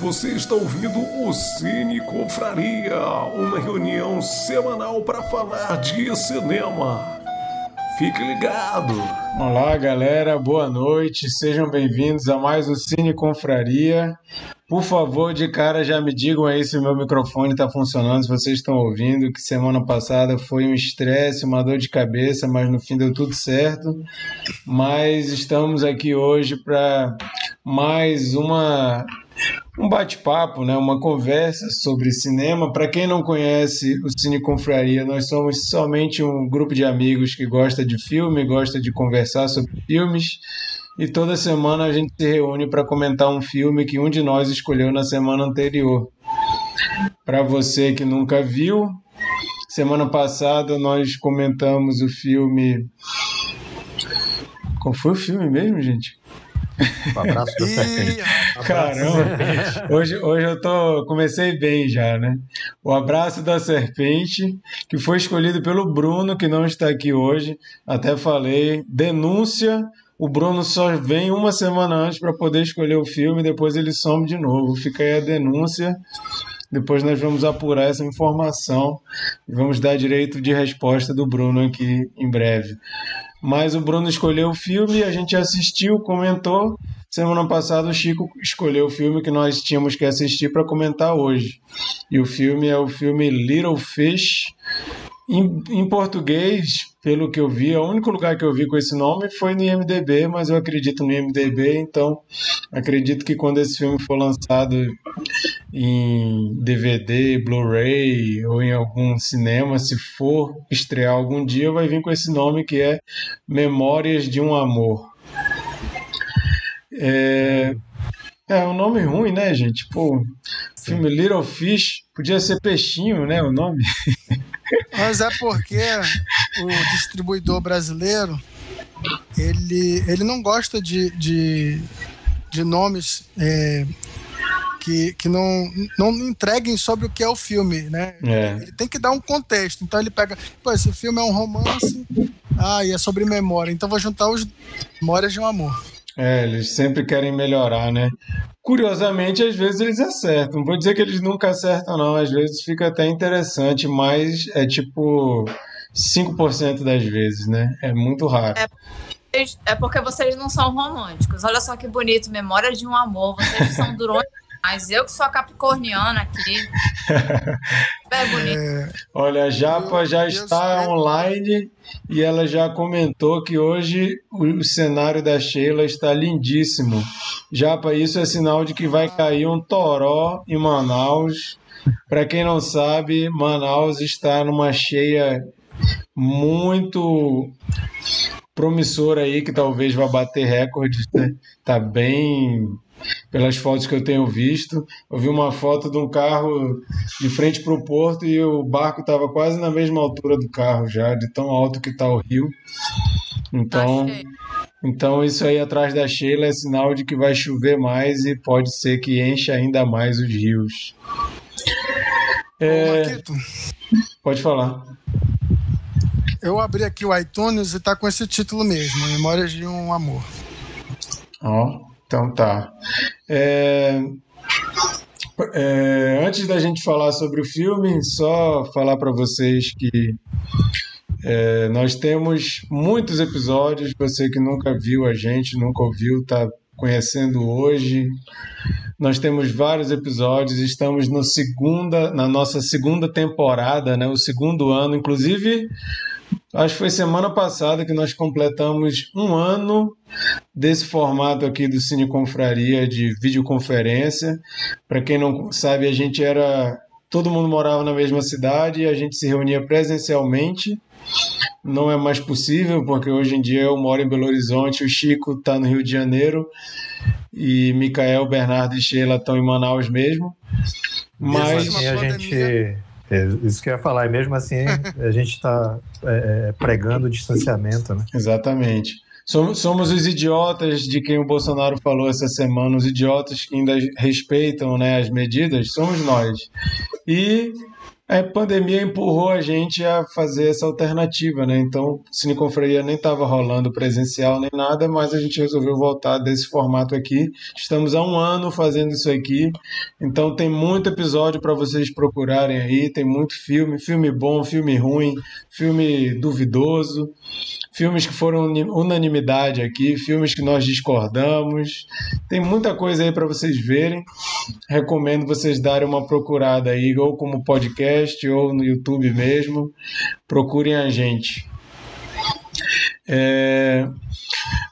Você está ouvindo o Cine Confraria, uma reunião semanal para falar de cinema. Fique ligado! Olá, galera, boa noite, sejam bem-vindos a mais um Cine Confraria. Por favor, de cara já me digam aí se o meu microfone está funcionando, se vocês estão ouvindo, que semana passada foi um estresse, uma dor de cabeça, mas no fim deu tudo certo. Mas estamos aqui hoje para mais uma um bate-papo, né, uma conversa sobre cinema. Para quem não conhece o Cine Confraria, nós somos somente um grupo de amigos que gosta de filme, gosta de conversar sobre filmes. E toda semana a gente se reúne para comentar um filme que um de nós escolheu na semana anterior. Para você que nunca viu, semana passada nós comentamos o filme. Qual foi o filme mesmo, gente? O abraço da serpente. Caramba, hoje, hoje eu tô, comecei bem já, né? O Abraço da Serpente, que foi escolhido pelo Bruno, que não está aqui hoje. Até falei. Denúncia. O Bruno só vem uma semana antes para poder escolher o filme, depois ele some de novo. Fica aí a denúncia. Depois nós vamos apurar essa informação e vamos dar direito de resposta do Bruno aqui em breve. Mas o Bruno escolheu o filme, a gente assistiu, comentou. Semana passada o Chico escolheu o filme que nós tínhamos que assistir para comentar hoje. E o filme é o filme Little Fish. Em, em, português, pelo que eu vi, o único lugar que eu vi com esse nome foi no IMDB, mas eu acredito no IMDB, então acredito que quando esse filme for lançado em DVD, Blu-ray ou em algum cinema, se for estrear algum dia, vai vir com esse nome que é Memórias de um Amor. É, é um nome ruim, né, gente? Pô, filme Little Fish, podia ser Peixinho, né, o nome? Mas é porque o distribuidor brasileiro ele, ele não gosta de, de, de nomes é, que, que não, não entreguem sobre o que é o filme, né? É. Ele tem que dar um contexto. Então ele pega, pô, esse filme é um romance, ah, e é sobre memória. Então vou juntar os Memórias de um Amor. É, eles sempre querem melhorar, né? Curiosamente, às vezes eles acertam. Não vou dizer que eles nunca acertam, não. Às vezes fica até interessante, mas é tipo 5% das vezes, né? É muito raro. É, é porque vocês não são românticos. Olha só que bonito, memória de um amor. Vocês são durões mas eu que sou a capricorniana aqui. é bonito. Olha, a Japa já está online e ela já comentou que hoje o cenário da Sheila está lindíssimo. Japa, isso é sinal de que vai cair um toró em Manaus. Para quem não sabe, Manaus está numa cheia muito promissora aí, que talvez vá bater recordes. Né? Tá bem pelas fotos que eu tenho visto. Eu vi uma foto de um carro de frente para o porto e o barco estava quase na mesma altura do carro já, de tão alto que está o rio. Então, então isso aí atrás da Sheila é sinal de que vai chover mais e pode ser que encha ainda mais os rios. É... Pode falar. Eu abri aqui o iTunes e tá com esse título mesmo, Memórias de um Amor. Ó, então tá. É, é, antes da gente falar sobre o filme, só falar para vocês que é, nós temos muitos episódios. Você que nunca viu a gente, nunca ouviu, está conhecendo hoje. Nós temos vários episódios, estamos no segunda, na nossa segunda temporada, né, o segundo ano. Inclusive, Acho que foi semana passada que nós completamos um ano desse formato aqui do Cine Confraria de videoconferência. Para quem não sabe, a gente era. Todo mundo morava na mesma cidade e a gente se reunia presencialmente. Não é mais possível, porque hoje em dia eu moro em Belo Horizonte, o Chico está no Rio de Janeiro e Micael, Bernardo e Sheila estão em Manaus mesmo. Mas a gente é, isso que eu ia falar, e mesmo assim a gente está é, é, pregando o distanciamento, né? Exatamente. Somos, somos os idiotas de quem o Bolsonaro falou essa semana, os idiotas que ainda respeitam né, as medidas, somos nós. E a pandemia empurrou a gente a fazer essa alternativa, né? Então, Cine Confraria nem estava rolando presencial nem nada, mas a gente resolveu voltar desse formato aqui. Estamos há um ano fazendo isso aqui, então tem muito episódio para vocês procurarem aí, tem muito filme, filme bom, filme ruim, filme duvidoso, filmes que foram unanimidade aqui, filmes que nós discordamos. Tem muita coisa aí para vocês verem. Recomendo vocês darem uma procurada aí, ou como podcast ou no YouTube mesmo. Procurem a gente. É...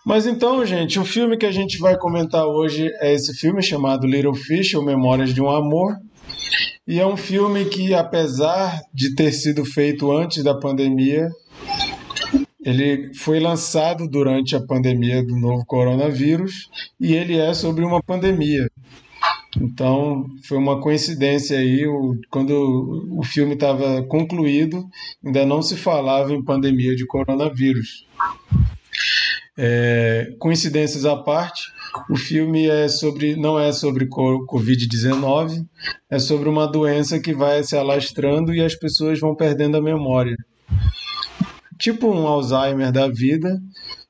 Mas então, gente, o filme que a gente vai comentar hoje é esse filme chamado Little Fish, ou Memórias de um Amor. E é um filme que, apesar de ter sido feito antes da pandemia, ele foi lançado durante a pandemia do novo coronavírus e ele é sobre uma pandemia. Então, foi uma coincidência aí, o, quando o filme estava concluído, ainda não se falava em pandemia de coronavírus. É, coincidências à parte, o filme é sobre, não é sobre Covid-19, é sobre uma doença que vai se alastrando e as pessoas vão perdendo a memória. Tipo um Alzheimer da vida,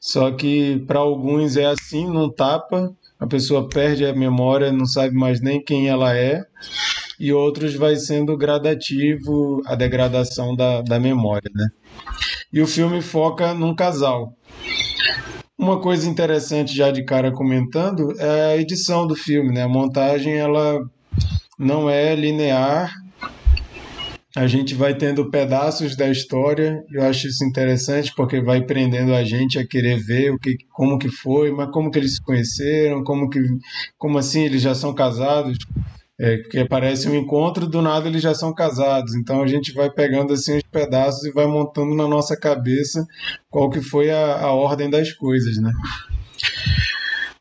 só que para alguns é assim, não tapa, a pessoa perde a memória, não sabe mais nem quem ela é, e outros vai sendo gradativo a degradação da, da memória, né? E o filme foca num casal. Uma coisa interessante já de cara comentando é a edição do filme, né? A montagem ela não é linear, a gente vai tendo pedaços da história. Eu acho isso interessante porque vai prendendo a gente a querer ver o que, como que foi, mas como que eles se conheceram, como que, como assim eles já são casados. É, porque parece um encontro, do nada eles já são casados. Então a gente vai pegando assim os pedaços e vai montando na nossa cabeça qual que foi a, a ordem das coisas, né?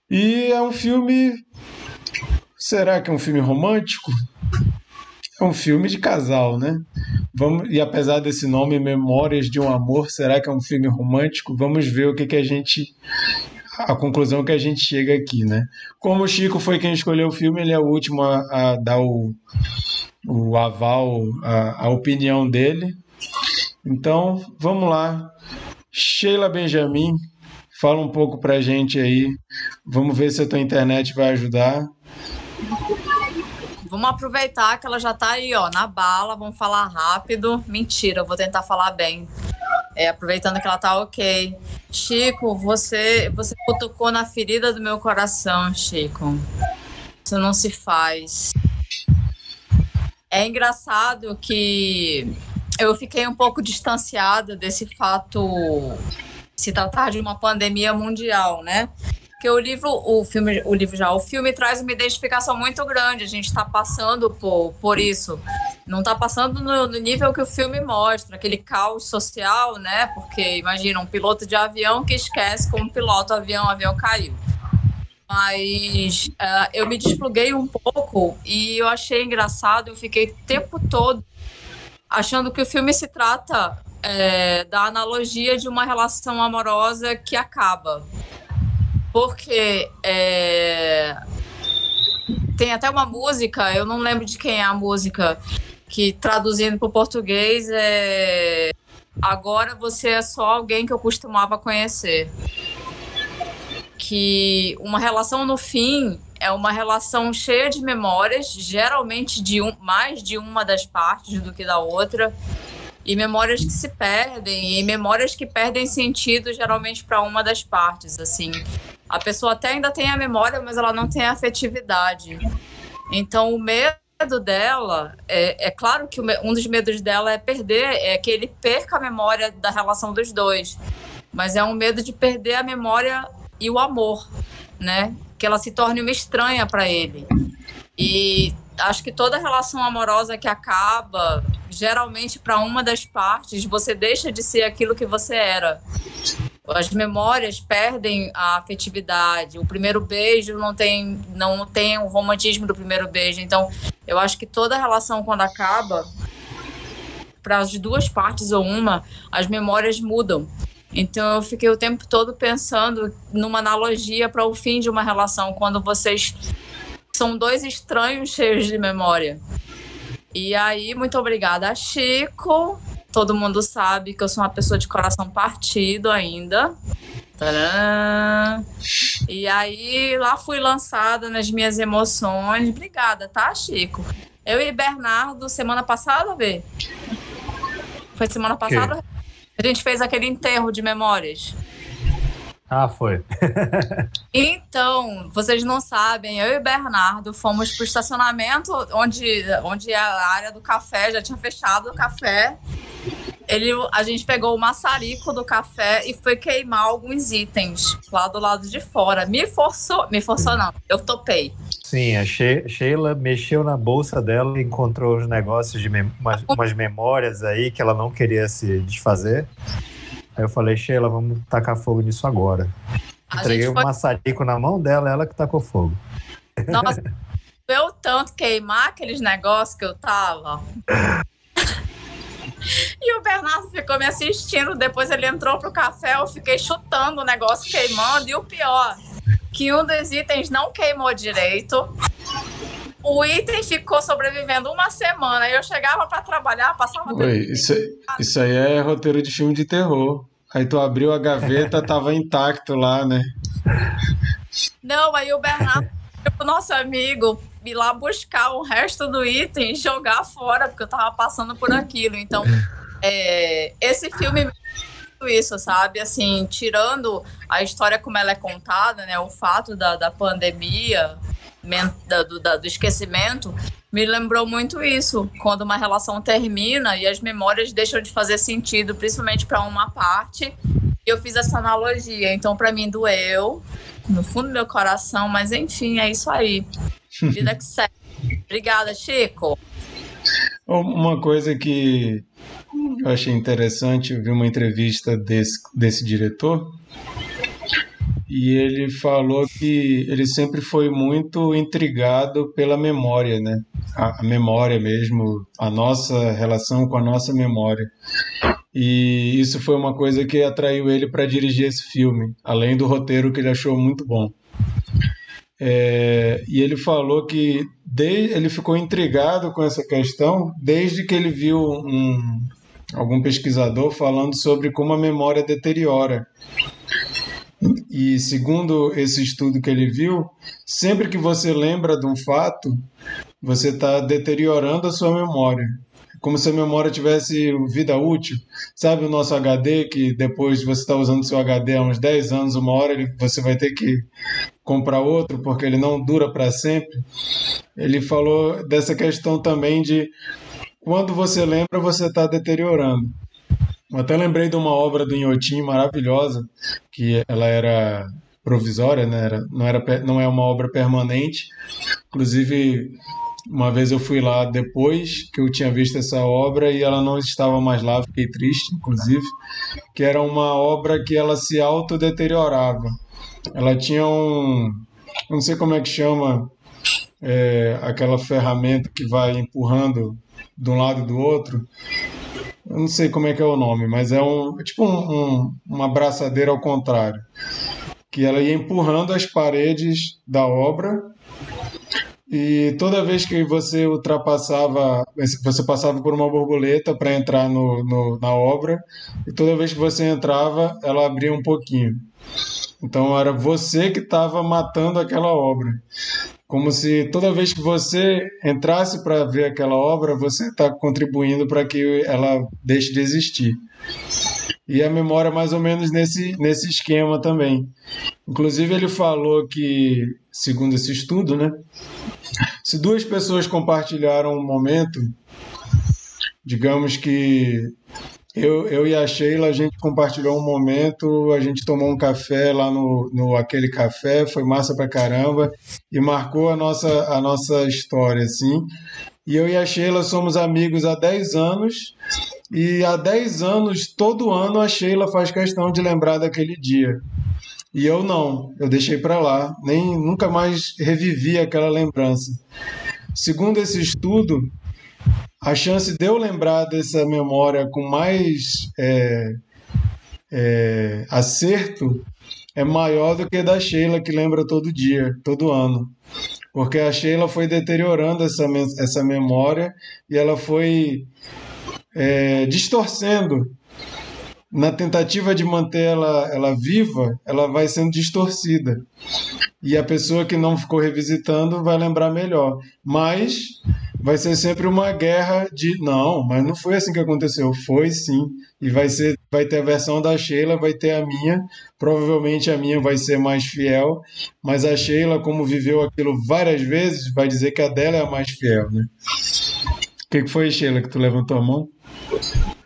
E é um filme. Será que é um filme romântico? É um filme de casal, né? Vamos, e apesar desse nome, Memórias de um Amor, será que é um filme romântico? Vamos ver o que, que a gente. A conclusão que a gente chega aqui, né? Como o Chico foi quem escolheu o filme, ele é o último a, a dar o, o aval, a, a opinião dele. Então, vamos lá. Sheila Benjamin, fala um pouco pra gente aí. Vamos ver se a tua internet vai ajudar. Vamos aproveitar que ela já tá aí, ó, na bala. Vamos falar rápido. Mentira, eu vou tentar falar bem. É, aproveitando que ela tá ok. Chico, você, você tocou na ferida do meu coração, Chico. Isso não se faz. É engraçado que eu fiquei um pouco distanciada desse fato se tratar de uma pandemia mundial, né? Porque o livro, o filme, o livro já, o filme traz uma identificação muito grande. A gente está passando por, por isso. Não está passando no, no, nível que o filme mostra, aquele caos social, né? Porque imagina um piloto de avião que esquece como piloto avião, o avião caiu. Mas uh, eu me despluguei um pouco e eu achei engraçado. Eu fiquei o tempo todo achando que o filme se trata é, da analogia de uma relação amorosa que acaba. Porque é, tem até uma música, eu não lembro de quem é a música, que traduzindo para o português é Agora você é só alguém que eu costumava conhecer. Que uma relação no fim é uma relação cheia de memórias, geralmente de um, mais de uma das partes do que da outra e memórias que se perdem e memórias que perdem sentido geralmente para uma das partes assim a pessoa até ainda tem a memória mas ela não tem a afetividade. Então o medo dela é, é claro que um dos medos dela é perder é que ele perca a memória da relação dos dois. Mas é um medo de perder a memória e o amor né? Que ela se torne uma estranha para ele. E acho que toda relação amorosa que acaba, geralmente para uma das partes, você deixa de ser aquilo que você era. As memórias perdem a afetividade. O primeiro beijo não tem, não tem o romantismo do primeiro beijo. Então, eu acho que toda relação quando acaba, para as duas partes ou uma, as memórias mudam. Então eu fiquei o tempo todo pensando numa analogia para o fim de uma relação, quando vocês são dois estranhos cheios de memória. E aí, muito obrigada, Chico. Todo mundo sabe que eu sou uma pessoa de coração partido ainda. Tadã. E aí, lá fui lançada nas minhas emoções. Obrigada, tá, Chico? Eu e Bernardo, semana passada, Vê? Foi semana passada? A gente fez aquele enterro de memórias. Ah, foi. então, vocês não sabem, eu e o Bernardo fomos pro estacionamento onde, onde a área do café já tinha fechado o café. Ele, a gente pegou o maçarico do café e foi queimar alguns itens lá do lado de fora. Me forçou, me forçou não, eu topei. Sim, a Sheila mexeu na bolsa dela e encontrou os negócios de mem umas, umas memórias aí que ela não queria se desfazer. Aí eu falei, Sheila, vamos tacar fogo nisso agora. A Entreguei o foi... maçarico na mão dela, ela que tacou fogo. Nossa, eu tanto queimar aqueles negócios que eu tava. E o Bernardo ficou me assistindo. Depois ele entrou pro café, eu fiquei chutando o negócio queimando. E o pior, que um dos itens não queimou direito. O item ficou sobrevivendo uma semana. Eu chegava para trabalhar, passava. Oi, isso, isso aí é roteiro de filme de terror. Aí tu abriu a gaveta, tava intacto lá, né? Não, aí o Bernardo, o nosso amigo, ir lá buscar o resto do item e jogar fora, porque eu tava passando por aquilo. Então, é, esse filme isso, sabe? Assim, tirando a história como ela é contada, né? O fato da, da pandemia, do, do esquecimento, me lembrou muito isso. Quando uma relação termina e as memórias deixam de fazer sentido, principalmente para uma parte. Eu fiz essa analogia. Então, para mim, doeu no fundo do meu coração, mas enfim, é isso aí. Vida que segue. Obrigada, Chico. Uma coisa que eu achei interessante, eu vi uma entrevista desse, desse diretor e ele falou que ele sempre foi muito intrigado pela memória, né? A, a, memória mesmo, a nossa relação com a nossa memória. E isso foi uma coisa que atraiu ele para dirigir esse filme, além do roteiro que ele achou muito bom. É, e ele falou que de, ele ficou intrigado com essa questão desde que ele viu um, algum pesquisador falando sobre como a memória deteriora. E segundo esse estudo que ele viu, sempre que você lembra de um fato, você está deteriorando a sua memória. Como se a memória tivesse vida útil. Sabe o nosso HD, que depois você está usando seu HD há uns 10 anos, uma hora você vai ter que comprar outro, porque ele não dura para sempre. Ele falou dessa questão também de quando você lembra, você está deteriorando. Eu até lembrei de uma obra do Inhotim maravilhosa, que ela era provisória, né? Era, não, era, não é uma obra permanente. Inclusive, uma vez eu fui lá depois que eu tinha visto essa obra e ela não estava mais lá, fiquei triste, inclusive, que era uma obra que ela se autodeteriorava. Ela tinha um, não sei como é que chama, é, aquela ferramenta que vai empurrando de um lado e do outro, eu não sei como é que é o nome, mas é um é tipo um, um, uma braçadeira ao contrário, que ela ia empurrando as paredes da obra e toda vez que você ultrapassava, você passava por uma borboleta para entrar no, no, na obra, e toda vez que você entrava, ela abria um pouquinho. Então era você que estava matando aquela obra como se toda vez que você entrasse para ver aquela obra, você está contribuindo para que ela deixe de existir. E a memória mais ou menos nesse, nesse esquema também. Inclusive ele falou que, segundo esse estudo, né, se duas pessoas compartilharam um momento, digamos que eu, eu e a Sheila, a gente compartilhou um momento, a gente tomou um café lá no, no aquele café, foi massa pra caramba e marcou a nossa, a nossa história, assim. E eu e a Sheila somos amigos há 10 anos e há 10 anos, todo ano, a Sheila faz questão de lembrar daquele dia. E eu não, eu deixei para lá, nem nunca mais revivi aquela lembrança. Segundo esse estudo, a chance de eu lembrar dessa memória com mais é, é, acerto é maior do que da Sheila, que lembra todo dia, todo ano. porque a Sheila foi deteriorando essa, essa memória e ela foi é, distorcendo na tentativa de manter ela, ela viva, ela vai sendo distorcida. E a pessoa que não ficou revisitando vai lembrar melhor. Mas vai ser sempre uma guerra de não, mas não foi assim que aconteceu. Foi sim. E vai ser, vai ter a versão da Sheila, vai ter a minha. Provavelmente a minha vai ser mais fiel, mas a Sheila, como viveu aquilo várias vezes, vai dizer que a dela é a mais fiel, né? O que, que foi, Sheila, que tu levantou a mão?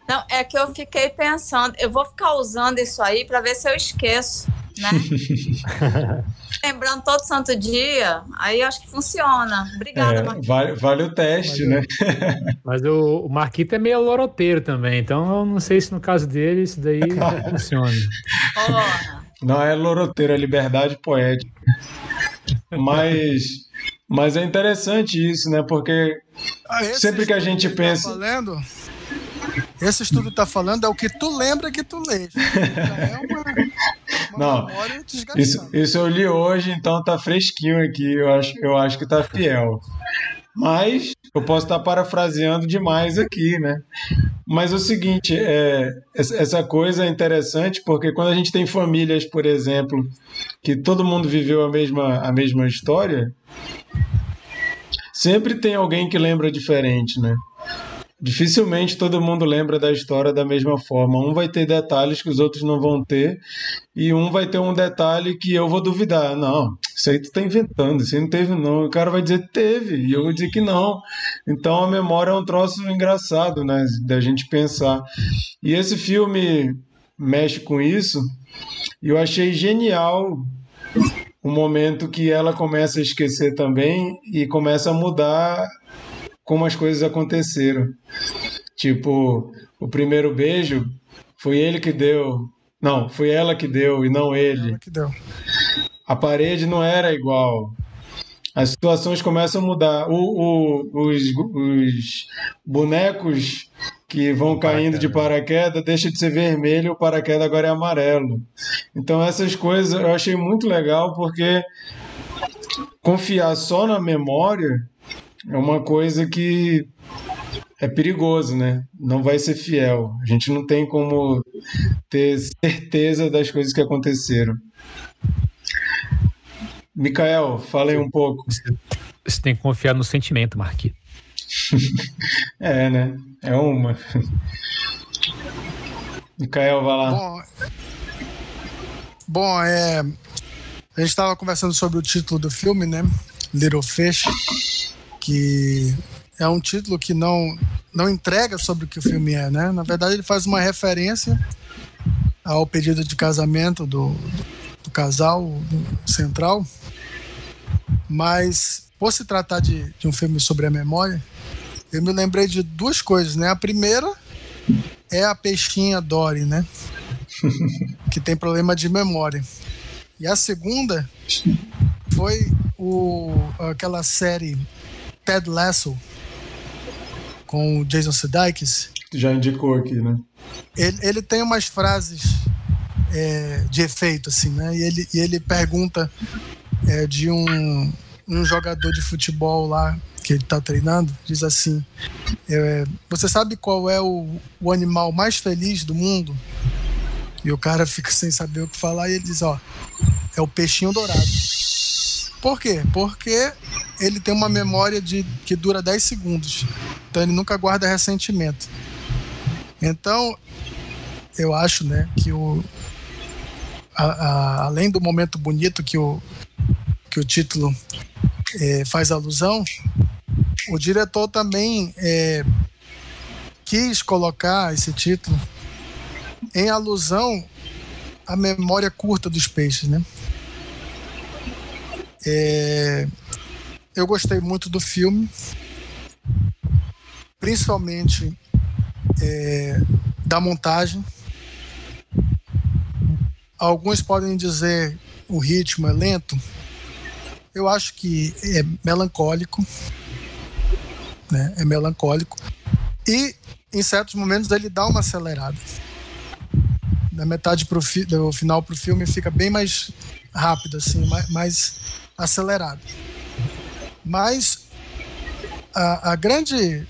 Não, é que eu fiquei pensando, eu vou ficar usando isso aí para ver se eu esqueço, né? Lembrando todo santo dia, aí acho que funciona. Obrigada, é, Marquito. Vale, vale, o teste, mas, né? Mas o, o Marquito é meio loroteiro também, então eu não sei se no caso dele isso daí funciona. Não é loroteiro, é liberdade poética. Mas, mas é interessante isso, né? Porque ah, sempre que a gente tá pensa. Tá falando, esse estudo está falando é o que tu lembra que tu lê. é uma, uma Não, isso, isso eu li hoje, então tá fresquinho aqui. Eu acho, eu acho que tá fiel. Mas eu posso estar parafraseando demais aqui, né? Mas é o seguinte, é, essa coisa é interessante porque quando a gente tem famílias, por exemplo, que todo mundo viveu a mesma, a mesma história, sempre tem alguém que lembra diferente, né? Dificilmente todo mundo lembra da história da mesma forma. Um vai ter detalhes que os outros não vão ter, e um vai ter um detalhe que eu vou duvidar. Não, isso aí tu tá inventando, isso aí não teve não. O cara vai dizer teve, e eu vou dizer que não. Então a memória é um troço engraçado, né, da gente pensar. E esse filme mexe com isso, e eu achei genial o momento que ela começa a esquecer também e começa a mudar como as coisas aconteceram. Tipo, o primeiro beijo foi ele que deu. Não, foi ela que deu e não ele. Ela que deu. A parede não era igual. As situações começam a mudar. O, o, os, os bonecos que vão caindo de paraquedas deixa de ser vermelho, o paraquedas agora é amarelo. Então essas coisas eu achei muito legal porque confiar só na memória é uma coisa que é perigoso, né? Não vai ser fiel. A gente não tem como ter certeza das coisas que aconteceram. Micael, fala aí um pouco. Você tem que confiar no sentimento, Marquinhos. é, né? É uma. Micael, vai lá. Bom, bom é. A gente estava conversando sobre o título do filme, né? Little Fish que é um título que não, não entrega sobre o que o filme é, né? Na verdade, ele faz uma referência ao pedido de casamento do, do, do casal do central, mas por se tratar de, de um filme sobre a memória, eu me lembrei de duas coisas, né? A primeira é a peixinha Dory, né? que tem problema de memória. E a segunda foi o, aquela série Ted Lasso com o Jason Sudeikis. Já indicou aqui, né? Ele, ele tem umas frases é, de efeito, assim, né? E ele, e ele pergunta é, de um, um jogador de futebol lá que ele tá treinando, diz assim: é, Você sabe qual é o, o animal mais feliz do mundo? E o cara fica sem saber o que falar e ele diz: Ó, é o peixinho dourado. Por quê? Porque ele tem uma memória de que dura 10 segundos. Então ele nunca guarda ressentimento. Então, eu acho, né, que o a, a, além do momento bonito que o que o título é, faz alusão, o diretor também é, quis colocar esse título em alusão à memória curta dos peixes, né? É, eu gostei muito do filme, principalmente é, da montagem. Alguns podem dizer o ritmo é lento. Eu acho que é melancólico, né? É melancólico e em certos momentos ele dá uma acelerada. Da metade pro fi, do final para o filme fica bem mais rápido, assim, mais, mais acelerado. Mas a, a grande,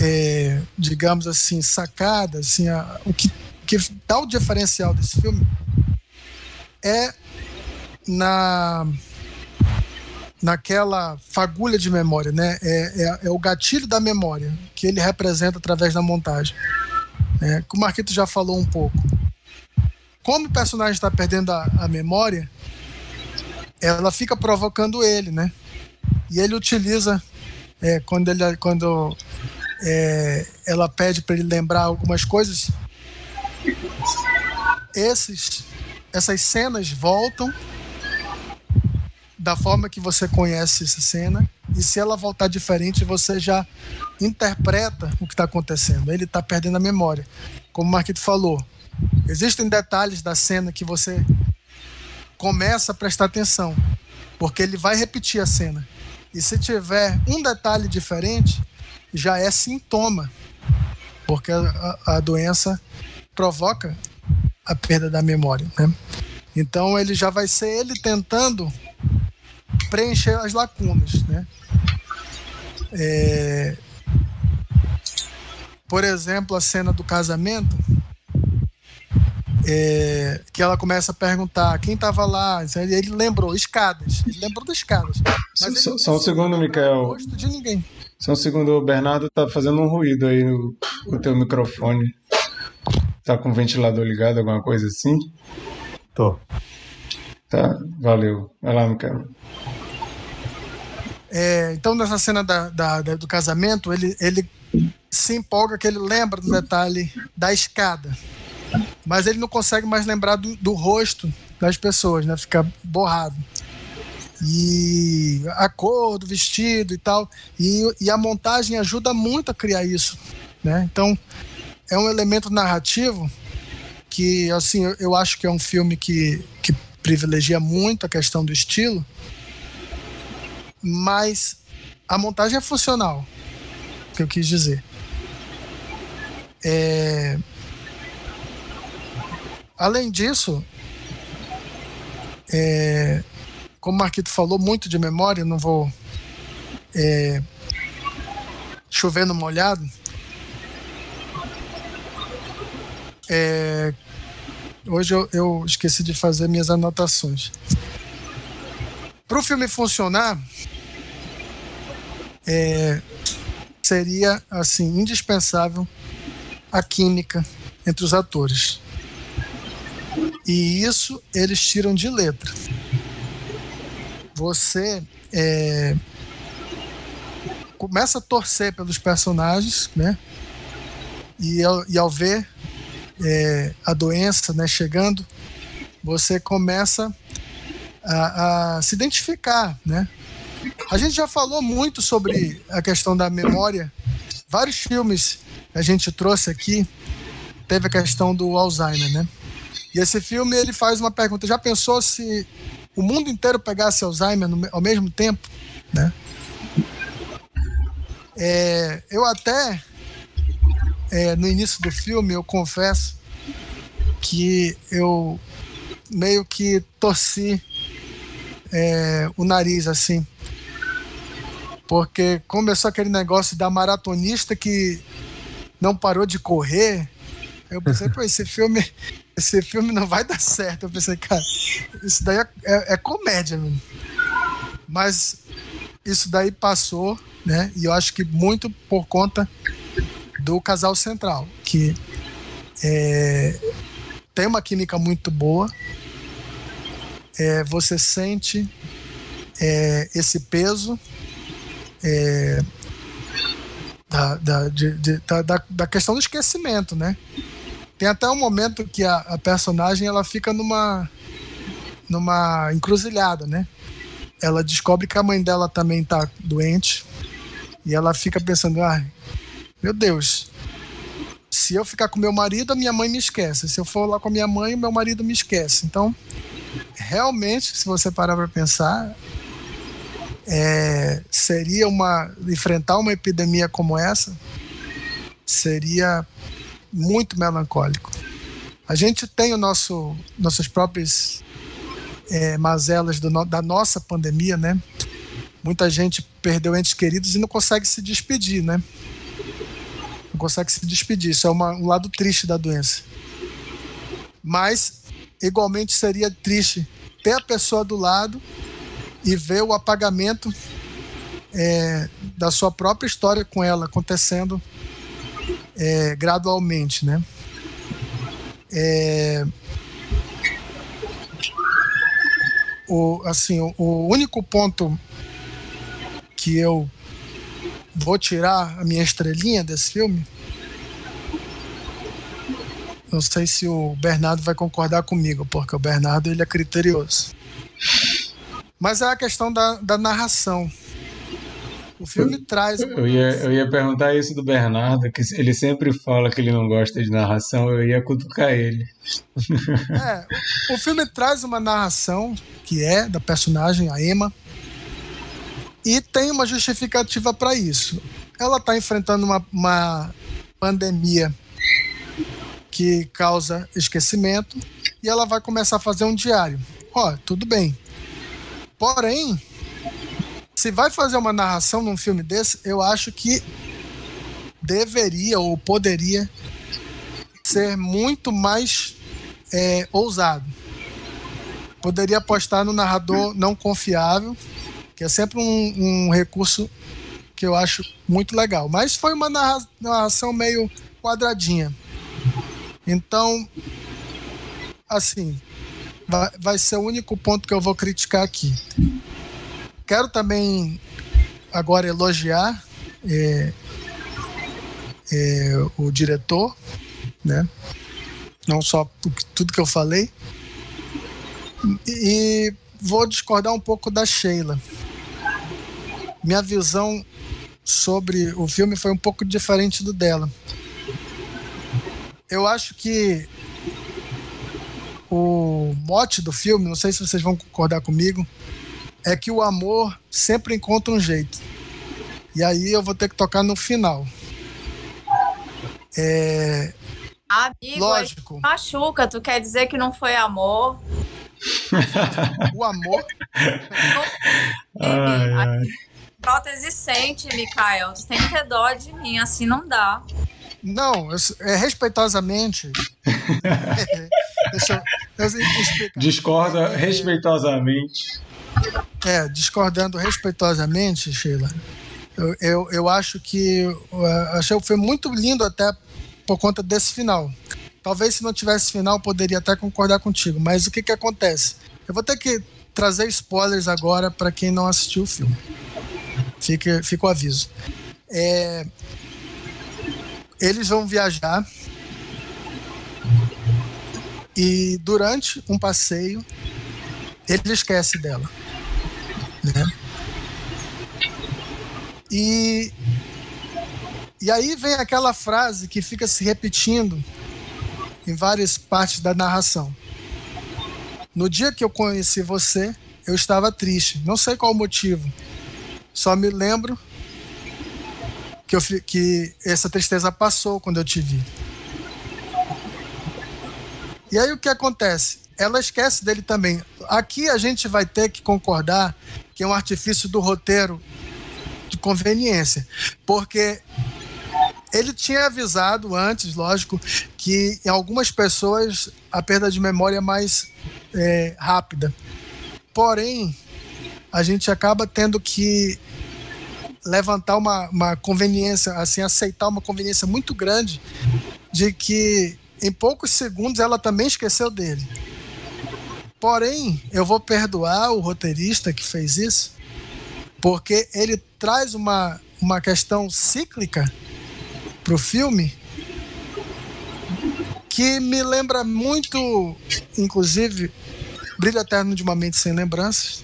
é, digamos assim, sacada, assim, a, o que, que dá o diferencial desse filme é na naquela fagulha de memória, né? É, é, é, o gatilho da memória que ele representa através da montagem. É, que o Marquito já falou um pouco. Como o personagem está perdendo a, a, memória, ela fica provocando ele, né? E ele utiliza é, quando ele quando é, ela pede para ele lembrar algumas coisas. Esses essas cenas voltam da forma que você conhece essa cena e se ela voltar diferente você já interpreta o que está acontecendo. Ele está perdendo a memória, como o Marquito falou. Existem detalhes da cena que você começa a prestar atenção, porque ele vai repetir a cena. E se tiver um detalhe diferente, já é sintoma, porque a, a doença provoca a perda da memória, né? Então ele já vai ser ele tentando preencher as lacunas, né? É... Por exemplo, a cena do casamento, é, que ela começa a perguntar quem estava lá. Ele lembrou escadas. Ele lembrou das escadas. Mas só, só um segundo, Micael. de ninguém. Só um segundo, o Bernardo tá fazendo um ruído aí no, no teu microfone. Tá com o ventilador ligado, alguma coisa assim? Tô. Tá, valeu. Vai lá, Micael. É, então, nessa cena da, da, da, do casamento, ele, ele se empolga que ele lembra do detalhe da escada mas ele não consegue mais lembrar do, do rosto das pessoas, né? Fica borrado. E a cor do vestido e tal. E, e a montagem ajuda muito a criar isso, né? Então, é um elemento narrativo que, assim, eu, eu acho que é um filme que, que privilegia muito a questão do estilo, mas a montagem é funcional, que eu quis dizer. É, Além disso, é, como o Marquito falou, muito de memória, não vou é, chover no molhado. É, hoje eu, eu, esqueci de fazer minhas anotações. Para o filme funcionar, é, seria assim indispensável a química entre os atores. E isso eles tiram de letra. Você é, começa a torcer pelos personagens, né? E ao, e ao ver é, a doença né, chegando, você começa a, a, se identificar, né? A gente já falou muito sobre a questão da memória. Vários filmes a gente trouxe aqui teve a questão do Alzheimer, né? Esse filme ele faz uma pergunta: já pensou se o mundo inteiro pegasse Alzheimer no, ao mesmo tempo, né? É, eu até é, no início do filme eu confesso que eu meio que torci é, o nariz assim, porque começou aquele negócio da maratonista que não parou de correr. Eu pensei, pô, esse filme esse filme não vai dar certo. Eu pensei, cara, isso daí é, é, é comédia, mano. Mas isso daí passou, né? E eu acho que muito por conta do casal central, que é, tem uma química muito boa. É, você sente é, esse peso é, da, da, de, de, da, da questão do esquecimento, né? Tem até um momento que a, a personagem ela fica numa numa encruzilhada, né? Ela descobre que a mãe dela também tá doente e ela fica pensando, ah, meu Deus, se eu ficar com meu marido, a minha mãe me esquece. Se eu for lá com a minha mãe, o meu marido me esquece. Então, realmente, se você parar para pensar, é, seria uma enfrentar uma epidemia como essa seria muito melancólico. A gente tem o nosso, nossas próprias é, mazelas do, da nossa pandemia, né? muita gente perdeu entes queridos e não consegue se despedir, né? Não consegue se despedir. Isso é uma, um lado triste da doença. Mas, igualmente, seria triste ter a pessoa do lado e ver o apagamento é, da sua própria história com ela acontecendo é, gradualmente, né? É, o, assim, o, o único ponto que eu vou tirar a minha estrelinha desse filme. Não sei se o Bernardo vai concordar comigo, porque o Bernardo ele é criterioso. Mas é a questão da, da narração. O filme eu, traz. Eu ia, eu ia perguntar isso do Bernardo, que ele sempre fala que ele não gosta de narração, eu ia cutucar ele. É, o, filme traz uma narração que é da personagem, a Emma, e tem uma justificativa para isso. Ela está enfrentando uma, uma pandemia que causa esquecimento e ela vai começar a fazer um diário. Ó, tudo bem. Porém, se vai fazer uma narração num filme desse, eu acho que deveria ou poderia ser muito mais é, ousado. Poderia apostar no narrador não confiável, que é sempre um, um recurso que eu acho muito legal. Mas foi uma narração meio quadradinha. Então, assim, vai, vai ser o único ponto que eu vou criticar aqui. Quero também agora elogiar é, é, o diretor, né? Não só tudo que eu falei. E vou discordar um pouco da Sheila. Minha visão sobre o filme foi um pouco diferente do dela. Eu acho que o mote do filme, não sei se vocês vão concordar comigo, é que o amor sempre encontra um jeito. E aí eu vou ter que tocar no final. É... Amigo, Lógico. machuca, tu quer dizer que não foi amor? o amor. ai, ai. Prótese sente, Mikael. Tu tem que ter dó de mim, assim não dá. Não, é respeitosamente. Deixa eu, eu explicar. Discorda é, respeitosamente. É, discordando respeitosamente, Sheila, eu, eu, eu acho que achei o filme muito lindo até por conta desse final. Talvez se não tivesse final, poderia até concordar contigo, mas o que, que acontece? Eu vou ter que trazer spoilers agora para quem não assistiu o filme. Fica, fica o aviso. É, eles vão viajar e durante um passeio ele esquece dela. Né? E, e aí vem aquela frase que fica se repetindo em várias partes da narração. No dia que eu conheci você, eu estava triste. Não sei qual o motivo. Só me lembro que, eu, que essa tristeza passou quando eu te vi. E aí o que acontece? Ela esquece dele também. Aqui a gente vai ter que concordar que é um artifício do roteiro de conveniência, porque ele tinha avisado antes, lógico, que em algumas pessoas a perda de memória é mais é, rápida. Porém, a gente acaba tendo que levantar uma, uma conveniência, assim, aceitar uma conveniência muito grande de que em poucos segundos ela também esqueceu dele. Porém, eu vou perdoar o roteirista que fez isso, porque ele traz uma, uma questão cíclica para o filme que me lembra muito, inclusive, Brilho Eterno de uma Mente Sem Lembranças.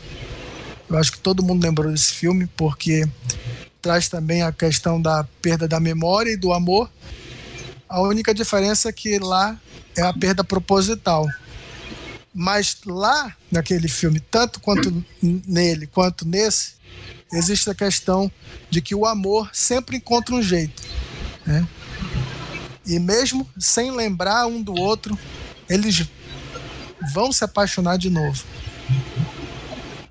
Eu acho que todo mundo lembrou desse filme, porque traz também a questão da perda da memória e do amor. A única diferença é que lá é a perda proposital. Mas lá naquele filme, tanto quanto nele quanto nesse, existe a questão de que o amor sempre encontra um jeito. Né? E mesmo sem lembrar um do outro, eles vão se apaixonar de novo.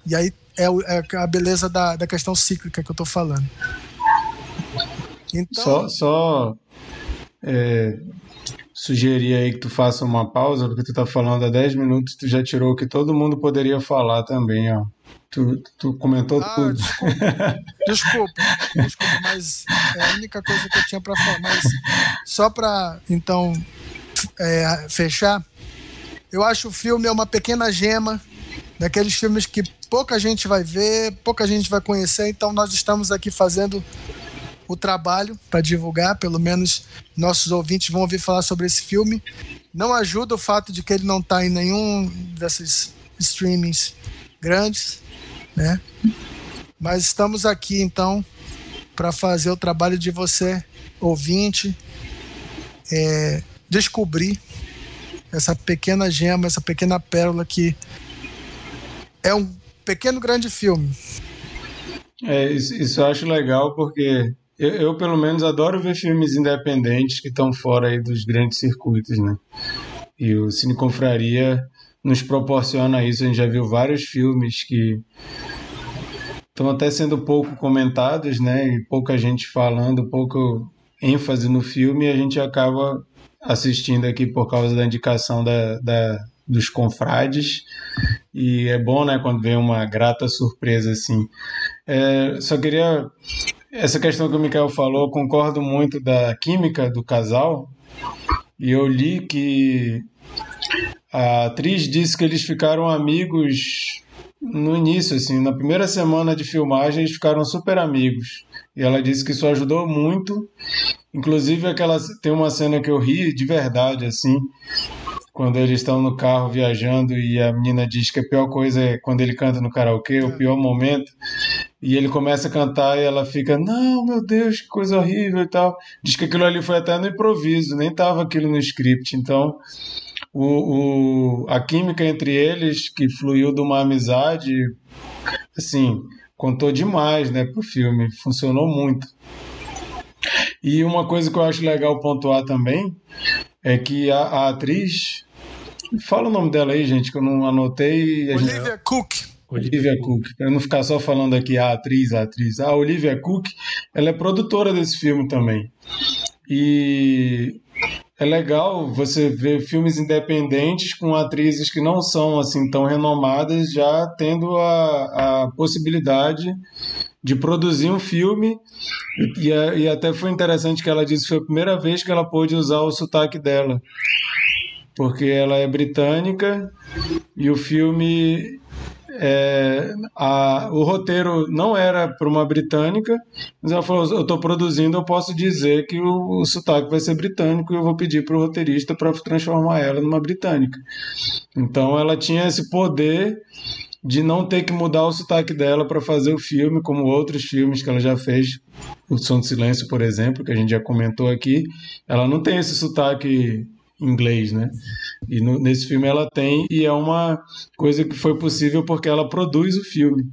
E aí é, é a beleza da, da questão cíclica que eu tô falando. Então... Só, só é, sugerir aí que tu faça uma pausa, porque tu tá falando há 10 minutos, tu já tirou o que todo mundo poderia falar também, ó. Tu, tu comentou ah, tudo. Desculpa, desculpa, desculpa, mas é a única coisa que eu tinha para falar. Mas só para então é, fechar, eu acho o filme é uma pequena gema daqueles filmes que pouca gente vai ver, pouca gente vai conhecer. Então nós estamos aqui fazendo o trabalho para divulgar, pelo menos nossos ouvintes vão ouvir falar sobre esse filme. Não ajuda o fato de que ele não está em nenhum desses streamings grandes, né? Mas estamos aqui então para fazer o trabalho de você, ouvinte, é, descobrir essa pequena gema, essa pequena pérola que é um pequeno grande filme. É, isso, isso eu acho legal porque eu, eu, pelo menos, adoro ver filmes independentes que estão fora aí dos grandes circuitos, né? E o Cine Confraria nos proporciona isso. A gente já viu vários filmes que estão até sendo pouco comentados, né? E pouca gente falando, pouco ênfase no filme, e a gente acaba assistindo aqui por causa da indicação da, da, dos confrades. E é bom, né, quando vem uma grata surpresa assim. É, só queria. Essa questão que o Mikael falou, concordo muito da química do casal. E eu li que a atriz disse que eles ficaram amigos no início, assim, na primeira semana de filmagem, eles ficaram super amigos. E ela disse que isso ajudou muito. Inclusive, aquela, tem uma cena que eu ri de verdade, assim, quando eles estão no carro viajando e a menina diz que a pior coisa é quando ele canta no karaokê, o pior momento. E ele começa a cantar e ela fica, não, meu Deus, que coisa horrível e tal. Diz que aquilo ali foi até no improviso, nem tava aquilo no script. Então, o, o, a química entre eles, que fluiu de uma amizade, assim, contou demais, né, pro filme. Funcionou muito. E uma coisa que eu acho legal pontuar também é que a, a atriz. Fala o nome dela aí, gente, que eu não anotei. Olivia gente... Cook. Olivia Cook, para não ficar só falando aqui a atriz, a atriz. A Olivia Cook, ela é produtora desse filme também. E é legal você ver filmes independentes com atrizes que não são assim tão renomadas já tendo a, a possibilidade de produzir um filme e, e, até foi interessante que ela disse que foi a primeira vez que ela pôde usar o sotaque dela porque ela é britânica e o filme é, a, o roteiro não era para uma britânica, mas ela falou: eu estou produzindo, eu posso dizer que o, o sotaque vai ser britânico e eu vou pedir para o roteirista para transformar ela numa britânica. Então ela tinha esse poder de não ter que mudar o sotaque dela para fazer o filme, como outros filmes que ela já fez, O Som do Silêncio, por exemplo, que a gente já comentou aqui. Ela não tem esse sotaque inglês, né? E no, nesse filme ela tem, e é uma coisa que foi possível porque ela produz o filme.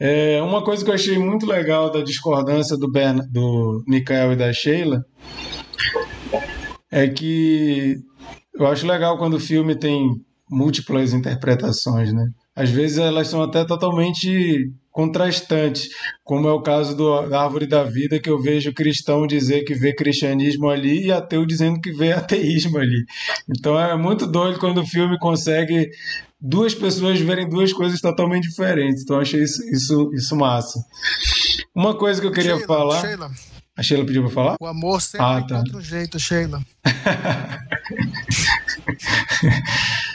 É, uma coisa que eu achei muito legal da discordância do, Bern, do Mikael e da Sheila é que eu acho legal quando o filme tem múltiplas interpretações, né? Às vezes elas são até totalmente contrastantes, como é o caso do, da Árvore da Vida, que eu vejo cristão dizer que vê cristianismo ali e ateu dizendo que vê ateísmo ali. Então é muito doido quando o filme consegue duas pessoas verem duas coisas totalmente diferentes. Então eu achei isso, isso, isso massa. Uma coisa que eu queria Sheila, falar. Sheila. A Sheila pediu para falar? O amor sempre ah, tá. encontra um jeito, Sheila.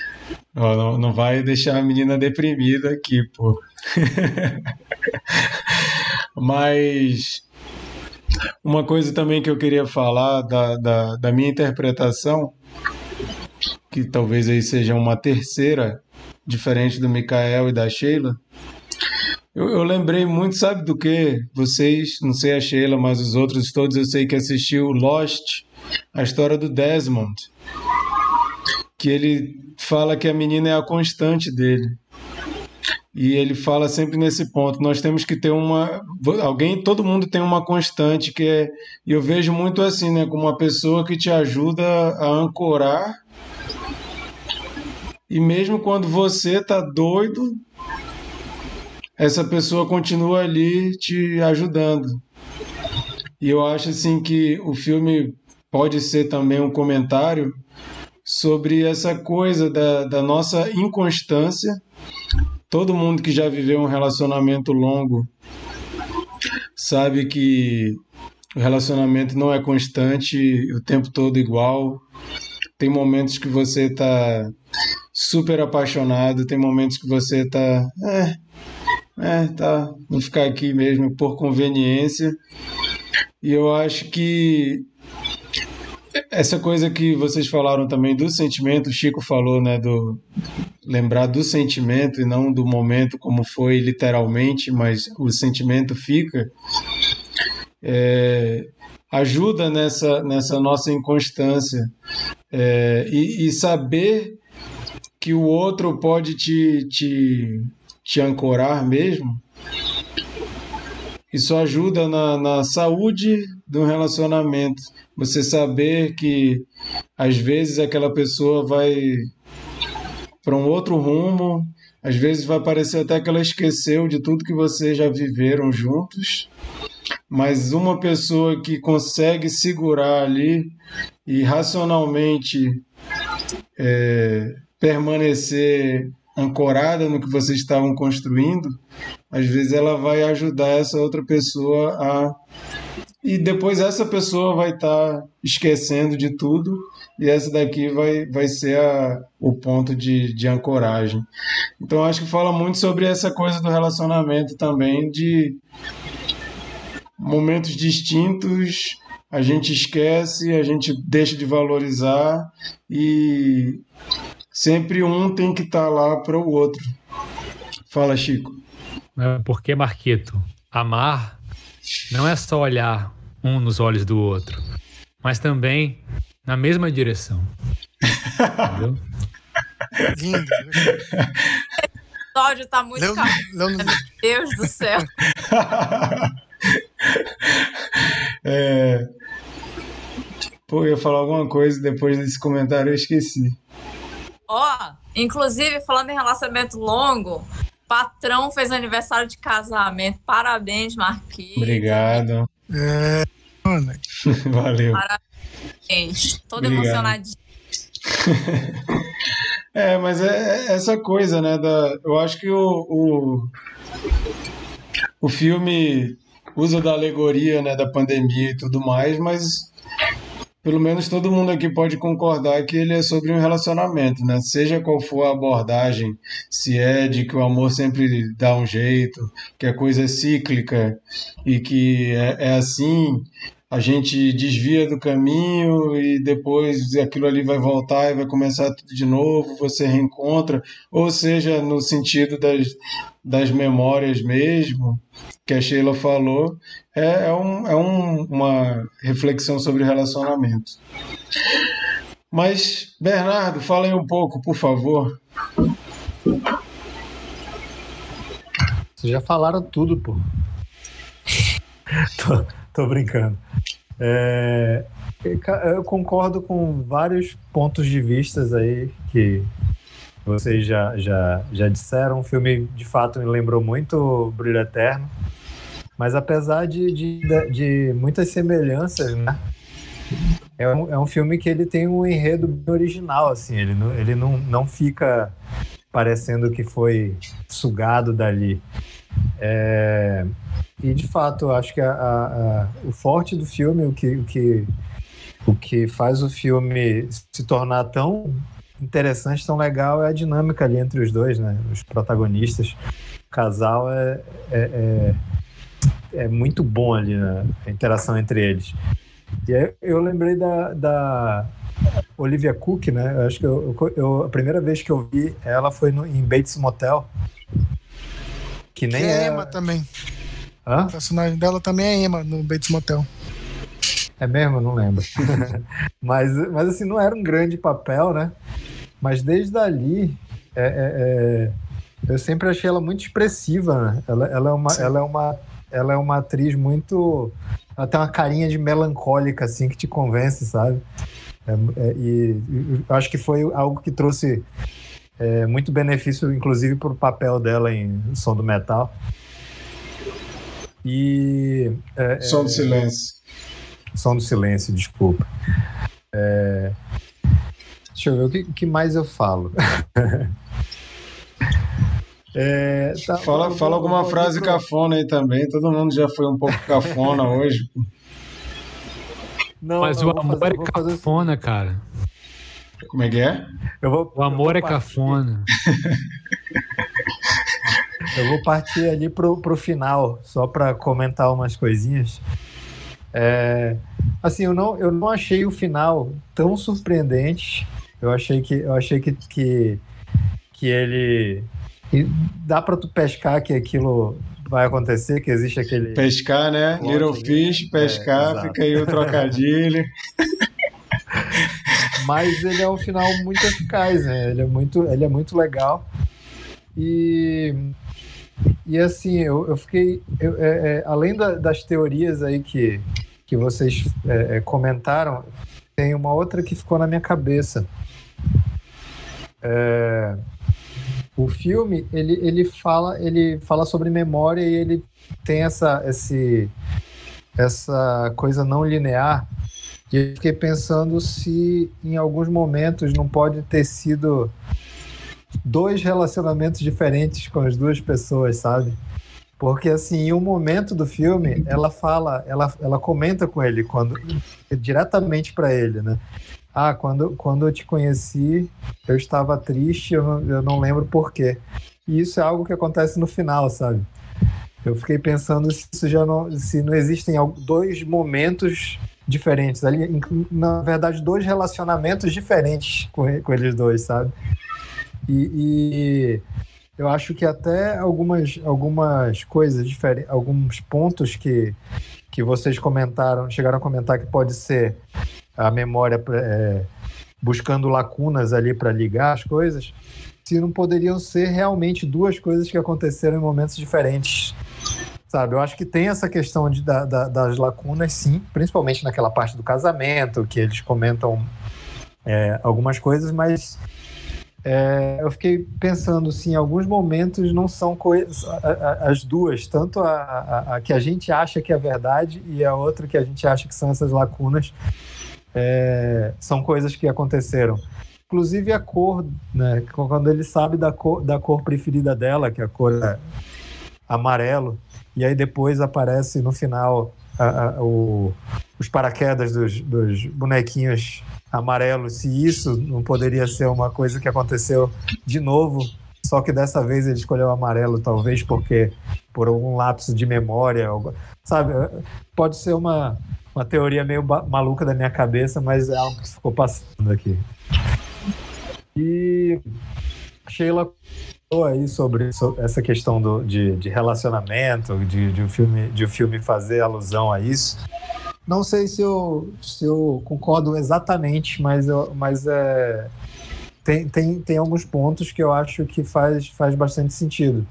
não, não vai deixar a menina deprimida aqui, pô. Mas uma coisa também que eu queria falar da, da, da minha interpretação, que talvez aí seja uma terceira, diferente do Mikael e da Sheila, eu, eu, lembrei muito, sabe do que? Vocês, não sei a Sheila, mas os outros todos eu sei que assistiu Lost, a história do Desmond. Que ele fala que a menina é a constante dele. E ele fala sempre nesse ponto. Nós temos que ter uma. Alguém, todo mundo tem uma constante que é. E eu vejo muito assim, né? Como uma pessoa que te ajuda a ancorar. E mesmo quando você tá doido, essa pessoa continua ali te ajudando. E eu acho assim que o filme pode ser também um comentário sobre essa coisa da, da nossa inconstância. Todo mundo que já viveu um relacionamento longo sabe que o relacionamento não é constante o tempo todo igual. Tem momentos que você está super apaixonado, tem momentos que você está. É, é, tá, vou ficar aqui mesmo por conveniência. E eu acho que essa coisa que vocês falaram também do sentimento, o Chico falou, né, do lembrar do sentimento e não do momento como foi literalmente, mas o sentimento fica. É, ajuda nessa, nessa nossa inconstância é, e, e, saber que o outro pode te, te, te ancorar mesmo. Isso ajuda na, na saúde do relacionamento. Você saber que às vezes aquela pessoa vai para um outro rumo, às vezes vai parecer até que ela esqueceu de tudo que vocês já viveram juntos, mas uma pessoa que consegue segurar ali e racionalmente é, permanecer ancorada no que vocês estavam construindo, às vezes ela vai ajudar essa outra pessoa a. E depois essa pessoa vai estar tá esquecendo de tudo, e essa daqui vai, vai ser a, o ponto de, de ancoragem. Então acho que fala muito sobre essa coisa do relacionamento também, de momentos distintos, a gente esquece, a gente deixa de valorizar e sempre um tem que estar tá lá para o outro. Fala, Chico. É porque, Marquito, amar não é só olhar um nos olhos do outro, mas também na mesma direção. Entendeu? Lindo. O episódio tá muito Leu, Meu Deus do céu. é... Pô, eu ia falar alguma coisa depois desse comentário, eu esqueci. Ó, oh, inclusive, falando em relacionamento longo, patrão fez aniversário de casamento. Parabéns, Marquinhos. Obrigado. É, Valeu. Parabéns. Todo emocionadinho. é, mas é, é essa coisa, né? Da, eu acho que o, o, o filme usa da alegoria né, da pandemia e tudo mais, mas pelo menos todo mundo aqui pode concordar que ele é sobre um relacionamento, né? Seja qual for a abordagem, se é de que o amor sempre dá um jeito, que a coisa é cíclica e que é, é assim, a gente desvia do caminho e depois aquilo ali vai voltar e vai começar tudo de novo, você reencontra, ou seja, no sentido das, das memórias mesmo, que a Sheila falou, é, é, um, é um, uma reflexão sobre relacionamento. Mas, Bernardo, fala aí um pouco, por favor. Vocês já falaram tudo, pô. tô, brincando. É, eu concordo com vários pontos de vistas aí que vocês já, já, já disseram. O filme, de fato, me lembrou muito Brilho Eterno. Mas apesar de, de, de muitas semelhanças, né? É um, é um filme que ele tem um enredo original, assim. Ele não, ele não, não fica parecendo que foi sugado dali. É, e de fato, acho que a, a, a, o forte do filme, o que, o, que, o que faz o filme se tornar tão interessante, tão legal, é a dinâmica ali entre os dois, né? Os protagonistas. O casal é, é, é, é muito bom ali, né? A interação entre eles. E aí eu lembrei da, da Olivia Cook, né? Eu acho que eu, eu, a primeira vez que eu vi ela foi no, em Bates Motel. Que nem que é, é Emma também. Hã? O personagem dela também é Emma no Bates Motel. É mesmo? Não lembro. mas, mas assim, não era um grande papel, né? Mas desde ali, é, é, é, eu sempre achei ela muito expressiva, né? Ela, ela, é uma, ela, é uma, ela é uma atriz muito. Ela tem uma carinha de melancólica, assim, que te convence, sabe? É, e, e acho que foi algo que trouxe é, muito benefício, inclusive, para o papel dela em Som do Metal. E. É, Som do é, silêncio. Som do silêncio, desculpa. É, deixa eu ver o que, que mais eu falo. É, tá, Fala, vou- fala alguma vou- frase vou- cafona aí também. Todo mundo já foi um pouco cafona hoje. Não, Mas o amor fazer- é fazer o cafona, cara. Como é que é? Eu vou, O amor eu é cafona. Eu vou partir ali pro, pro final, só para comentar umas coisinhas. É, assim, eu não, eu não achei o final tão surpreendente. Eu achei que, eu achei que, que, que ele. e dá para tu pescar que aquilo vai acontecer, que existe aquele. Pescar, né? Little. Fish, pescar, É, fica aí o trocadilho. Mas ele é um final muito eficaz, né? Ele é muito, ele é muito legal. E, e assim, eu, eu fiquei. eu- é, é, além da- das teorias aí que, que vocês é, é, comentaram, tem uma outra que ficou na minha cabeça. É, o filme ele, ele fala ele fala sobre memória e ele tem essa esse, essa coisa não linear e eu fiquei pensando se em alguns momentos não pode ter sido dois relacionamentos diferentes com as duas pessoas, sabe? Porque assim, em um momento do filme, ela fala, ela, ela comenta com ele quando diretamente para ele, né? Ah, quando, quando eu te conheci, eu estava triste, eu não, eu não lembro por quê. E isso é algo que acontece no final, sabe? Eu fiquei pensando se já não, se não existem dois momentos diferentes ali, na verdade, dois relacionamentos diferentes com, com eles dois, sabe? E, e eu acho que até algumas, algumas coisas diferentes, alguns pontos que, que vocês comentaram, chegaram a comentar que pode ser a memória é, buscando lacunas ali para ligar as coisas, se não poderiam ser realmente duas coisas que aconteceram em momentos diferentes. Sabe, eu acho que tem essa questão de, da- da- das lacunas, sim, principalmente naquela parte do casamento, que eles comentam é, algumas coisas, mas é, eu fiquei pensando se em alguns momentos não são coisas as duas, tanto a, a- a que a gente acha que é verdade e a outra que a gente acha que são essas lacunas, é, são coisas que aconteceram. Inclusive a cor, né? Quando ele sabe da cor, da cor preferida dela, que a cor é amarelo, e aí depois aparece no final a- a- o- os paraquedas dos, dos bonequinhos amarelos. Se isso não poderia ser uma coisa que aconteceu de novo, só que dessa vez ele escolheu amarelo, talvez porque por algum lapso de memória, sabe? Pode ser uma, uma teoria meio maluca da minha cabeça, mas é algo que ficou passando aqui. E Sheila aí sobre, sobre essa questão do, de, de relacionamento, de, de, um filme, de um filme fazer alusão a isso. Não sei se eu, se eu concordo exatamente, mas, eu, mas é, tem, tem, tem alguns pontos que eu acho que faz, faz bastante sentido.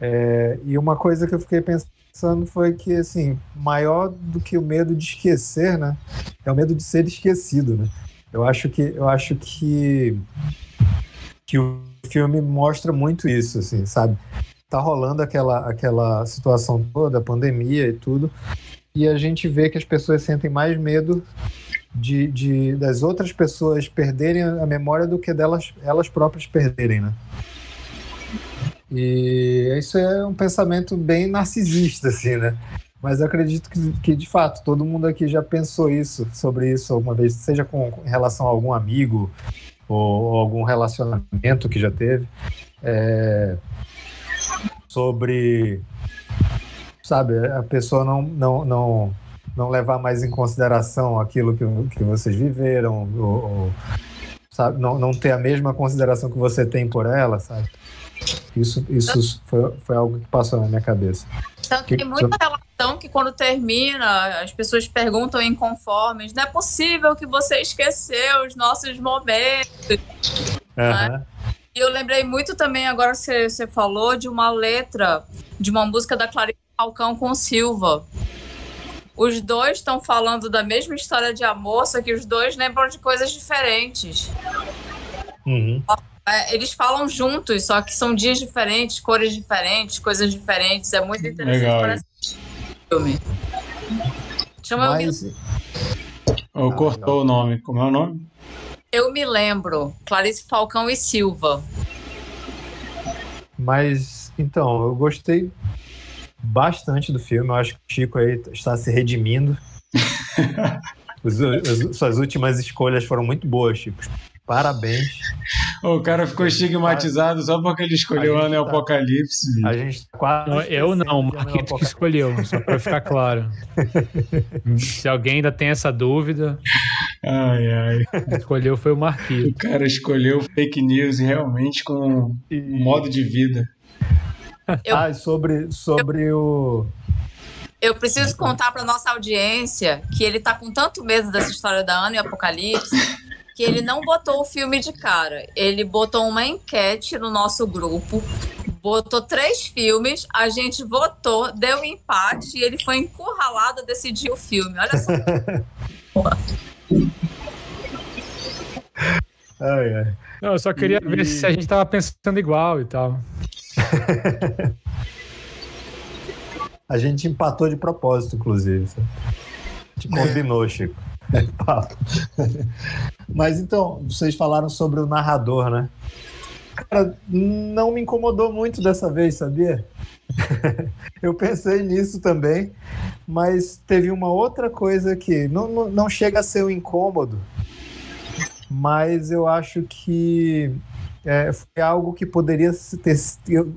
É, e uma coisa que eu fiquei pensando foi que, assim, maior do que o medo de esquecer, né? É o medo de ser esquecido, né? Eu acho que, eu acho que, que o filme mostra muito isso, assim, sabe? Tá rolando aquela, aquela situação toda, a pandemia e tudo, e a gente vê que as pessoas sentem mais medo de, de das outras pessoas perderem a memória do que delas elas próprias perderem, né? E isso é um pensamento bem narcisista, assim, né? Mas eu acredito que, que, de fato, todo mundo aqui já pensou isso, sobre isso alguma vez, seja com, em relação a algum amigo ou, ou algum relacionamento que já teve. É, sobre, sabe, a pessoa não, não, não, não levar mais em consideração aquilo que, que vocês viveram, ou, ou, sabe, não, não ter a mesma consideração que você tem por ela, sabe? Isso, isso foi, foi algo que passou na minha cabeça. Que tem muita relação que quando termina, as pessoas perguntam inconformes, não é possível que você esqueceu os nossos momentos. Uhum. E eu lembrei muito também, agora que você, você falou, de uma letra de uma música da Clarice Falcão com Silva. Os dois estão falando da mesma história de amor, só que os dois lembram de coisas diferentes. Uhum. É, eles falam juntos, só que são dias diferentes, cores diferentes, coisas diferentes. É muito interessante. Legal. Parece filme. Chama Mas, eu, me, Ou Ah, cortou o nome. Como é o nome? eu me lembro. Clarice Falcão e Silva. mas, então, eu gostei bastante do filme. Eu acho que o Chico aí está se redimindo. Os- as- suas últimas escolhas foram muito boas, Chico. Parabéns. O cara ficou estigmatizado só porque ele escolheu o Ano e tá- Apocalipse. A gente tá quase. Não, eu não, o Marquito que escolheu, só pra ficar claro. Se alguém ainda tem essa dúvida, Ai, ai. escolheu foi o O Marquito. cara escolheu fake news realmente com E- modo de vida. Eu- Ah, sobre, sobre o. Eu preciso contar para nossa audiência que ele tá com tanto medo dessa história da Ana e Apocalipse que ele não botou o filme de cara. Ele botou uma enquete no nosso grupo, botou três filmes, a gente votou, deu empate e ele foi encurralado a decidir o filme. Olha só. Ai, ai. Não, eu só queria E- ver se a gente tava pensando igual e tal. A gente empatou de propósito, inclusive. A gente É. combinou, Chico. Papo. Mas então, vocês falaram sobre o narrador, né? Cara, não me incomodou muito dessa vez, sabia? Eu pensei nisso também, mas teve uma outra coisa que não, não, chega a ser um incômodo, mas eu acho que é, foi algo que poderia ter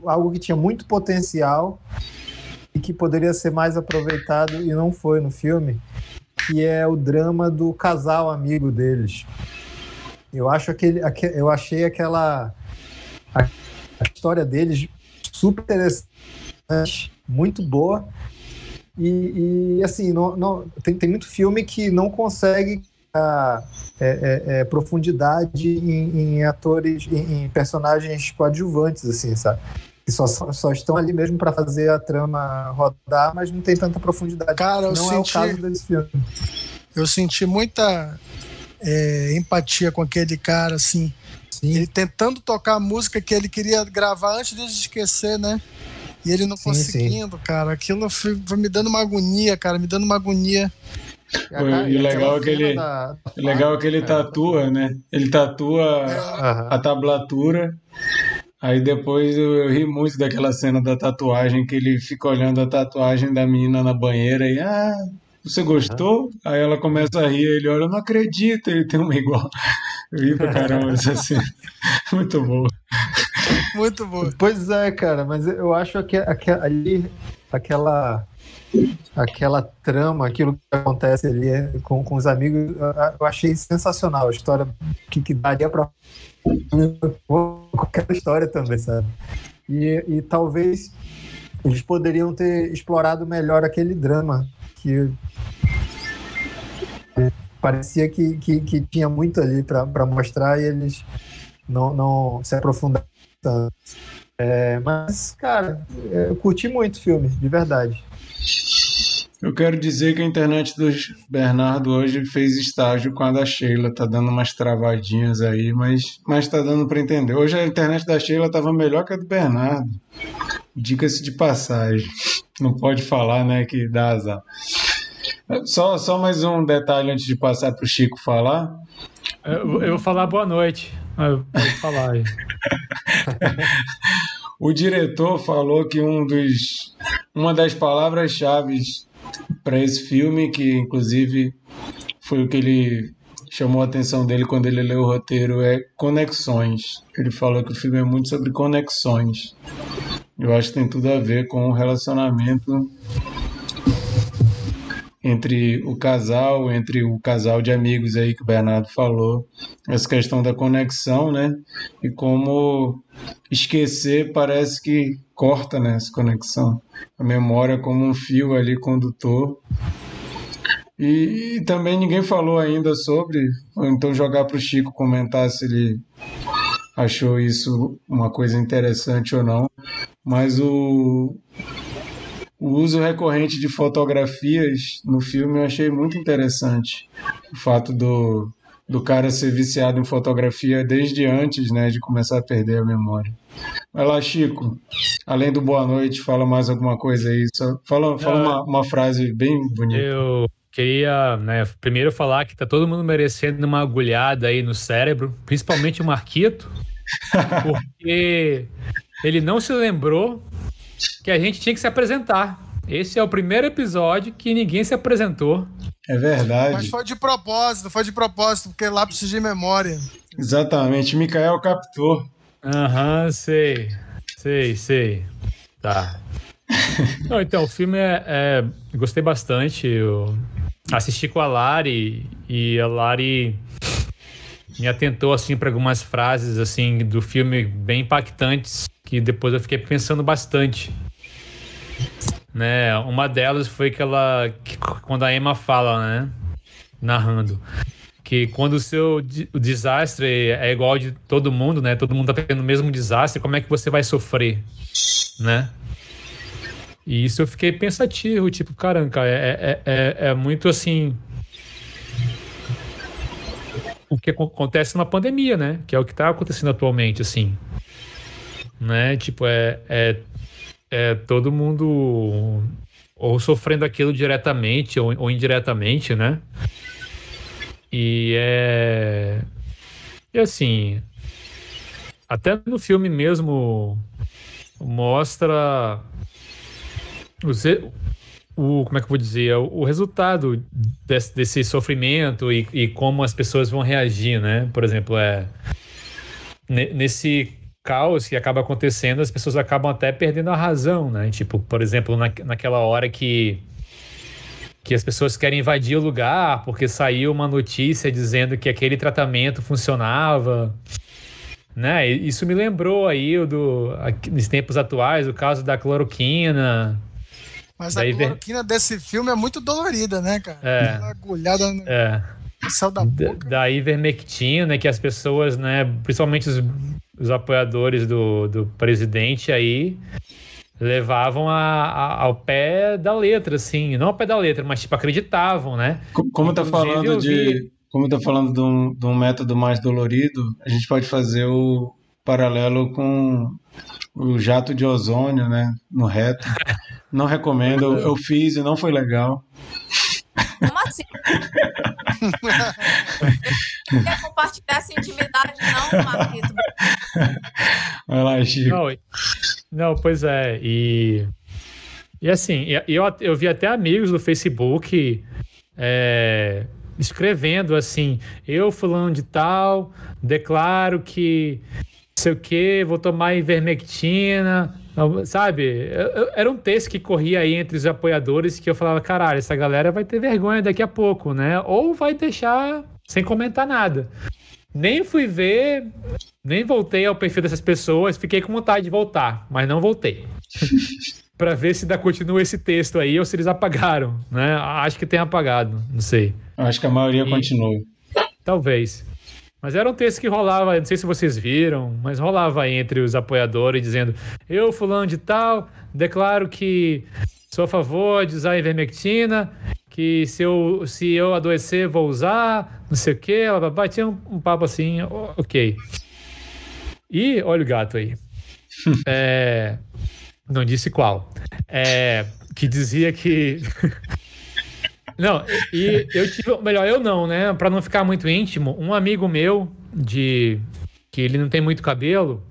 algo que tinha muito potencial e que poderia ser mais aproveitado e não foi no filme, que é o drama do casal amigo deles. Eu acho aquele, aque- eu achei aquela a, história deles super interessante, muito boa. E, e, assim, não, não- tem, tem muito filme que não consegue a, é, é, é, profundidade em, em atores, em, em personagens coadjuvantes, assim, sabe? Que só, só estão ali mesmo para fazer a trama rodar, mas não tem tanta profundidade. Cara, eu não é o senti- caso desse filme. Eu senti muita é, empatia com aquele cara, assim. Ele tentando tocar a música que ele queria gravar antes de esquecer, né? E ele não Sim, conseguindo, cara. Aquilo foi, foi me dando uma agonia, cara. Me dando uma agonia. E o legal é que ele- O legal é que ele tatua, né? Ele tatua Aham. a tablatura. Aí depois eu, eu ri muito daquela cena da tatuagem, que ele fica olhando a tatuagem da menina na banheira e, ah, você gostou? Aí ela começa a rir, ele olha, eu não acredito, ele tem uma igual. Eu ri pra caramba essa cena. Muito boa. Muito boa. Pois é, cara, mas eu acho que ali aquela aquela trama, aquilo que acontece ali é, com, com os amigos, eu- eu achei sensacional a história que, que daria para qualquer história também, sabe? E, e talvez eles poderiam ter explorado melhor aquele drama que parecia que, que, que tinha muito ali para mostrar e eles não, não se aprofundaram tanto. É, mas, cara, eu curti muito o filme, de verdade. Eu quero dizer que a internet do Bernardo hoje fez estágio com a da Sheila. Tá dando umas travadinhas aí, mas, mas tá dando para entender. Hoje a internet da Sheila tava melhor que a do Bernardo. Dica-se de passagem. Não pode falar, né, que dá azar. Só, só mais um detalhe antes de passar pro Chico falar. Eu, eu vou falar boa noite. Ah, Pode falar aí. O diretor falou que um dos, uma das palavras-chave para esse filme, que inclusive foi o que ele chamou a atenção dele quando ele leu o roteiro, é conexões. Ele falou que o filme é muito sobre conexões. Eu acho que tem tudo a ver com o relacionamento entre o casal, entre o casal de amigos aí que o Bernardo falou, essa questão da conexão, né? E como esquecer parece que corta né, essa conexão. A memória como um fio ali condutor. E, e também ninguém falou ainda sobre, então jogar para o Chico comentar se ele achou isso uma coisa interessante ou não, mas o, o uso recorrente de fotografias no filme eu achei muito interessante. O fato do, do cara ser viciado em fotografia desde antes, né, de começar a perder a memória. Vai lá, Chico. Além do boa noite, fala mais alguma coisa aí. Só fala fala uma, uma frase bem bonita. Eu queria, né, primeiro falar que tá todo mundo merecendo uma agulhada aí no cérebro, principalmente o Marquito, porque ele não se lembrou que a gente tinha que se apresentar. Esse é o primeiro episódio que ninguém se apresentou. É verdade. Mas foi de propósito, foi de propósito, porque lápis de memória. Exatamente. Mikael captou. Aham, sei. Sei, sei. Tá. Não, então, o filme é, é- Gostei bastante. Eu assisti com a Lari e a Lari me atentou assim para algumas frases assim do filme bem impactantes que depois eu fiquei pensando bastante. Né? Uma delas foi que ela que quando a Emma fala, né, narrando que quando o seu o desastre é igual de todo mundo, né? Todo mundo tá tendo o mesmo desastre, como é que você vai sofrer, né? E isso eu fiquei pensativo, tipo, caramba, é, é, é, é muito assim. O que acon- acontece numa pandemia, né? Que é o que tá acontecendo atualmente, assim. Né? Tipo, é, é, é todo mundo ou sofrendo aquilo diretamente ou, ou indiretamente, né? E é. E assim. Até no filme mesmo mostra o, ze- o como é que eu vou dizer o, resultado desse, desse sofrimento e, e como as pessoas vão reagir, né? Por exemplo, é ne- nesse caos que acaba acontecendo, as pessoas acabam até perdendo a razão, né? Tipo, por exemplo, na, naquela hora que que as pessoas querem invadir o lugar porque saiu uma notícia dizendo que aquele tratamento funcionava, né? Isso me lembrou aí do aqui, nos tempos atuais o caso da cloroquina, Mas a cloroquina desse filme é muito dolorida, né, cara? É. Agulhada no é, céu da da, boca. da ivermectina que as pessoas, né, principalmente os, os apoiadores do, do presidente aí levavam a, a- ao pé da letra, assim, não ao pé da letra, mas tipo acreditavam, né? Co- Como tá falando de. Como tá falando de um, de um método mais dolorido, a gente pode fazer o paralelo com o jato de ozônio, né? No reto. Não recomendo, eu fiz e não foi legal. Como assim? Não quer compartilhar essa intimidade, não, Marquito. Vai lá, Chico. Não, não, pois é. E, e assim, eu, eu vi até amigos do Facebook é, escrevendo assim: eu, fulano de tal, declaro que sei o que, vou tomar ivermectina. Sabe? Eu- eu- Era um texto que corria aí entre os apoiadores que eu falava: caralho, essa galera vai ter vergonha daqui a pouco, né? Ou vai deixar sem comentar nada. Nem fui ver, nem voltei ao perfil dessas pessoas, fiquei com vontade de voltar, mas não voltei. Pra ver se ainda continua esse texto aí ou se eles apagaram, né? Acho que tem apagado, não sei. Acho que a maioria E- continua. Talvez. Mas era um texto que rolava, não sei se vocês viram, mas rolava entre os apoiadores dizendo: Eu, fulano de tal, declaro que sou a favor de usar ivermectina, que se eu, se eu adoecer, vou usar, não sei o quê. Blá. Tinha um, um papo assim, ok. E olha o gato aí. É, não disse qual. É, que dizia que. Não, e eu tive. Melhor, eu não, né? Pra não ficar muito íntimo, um amigo meu, de. que ele não tem muito cabelo,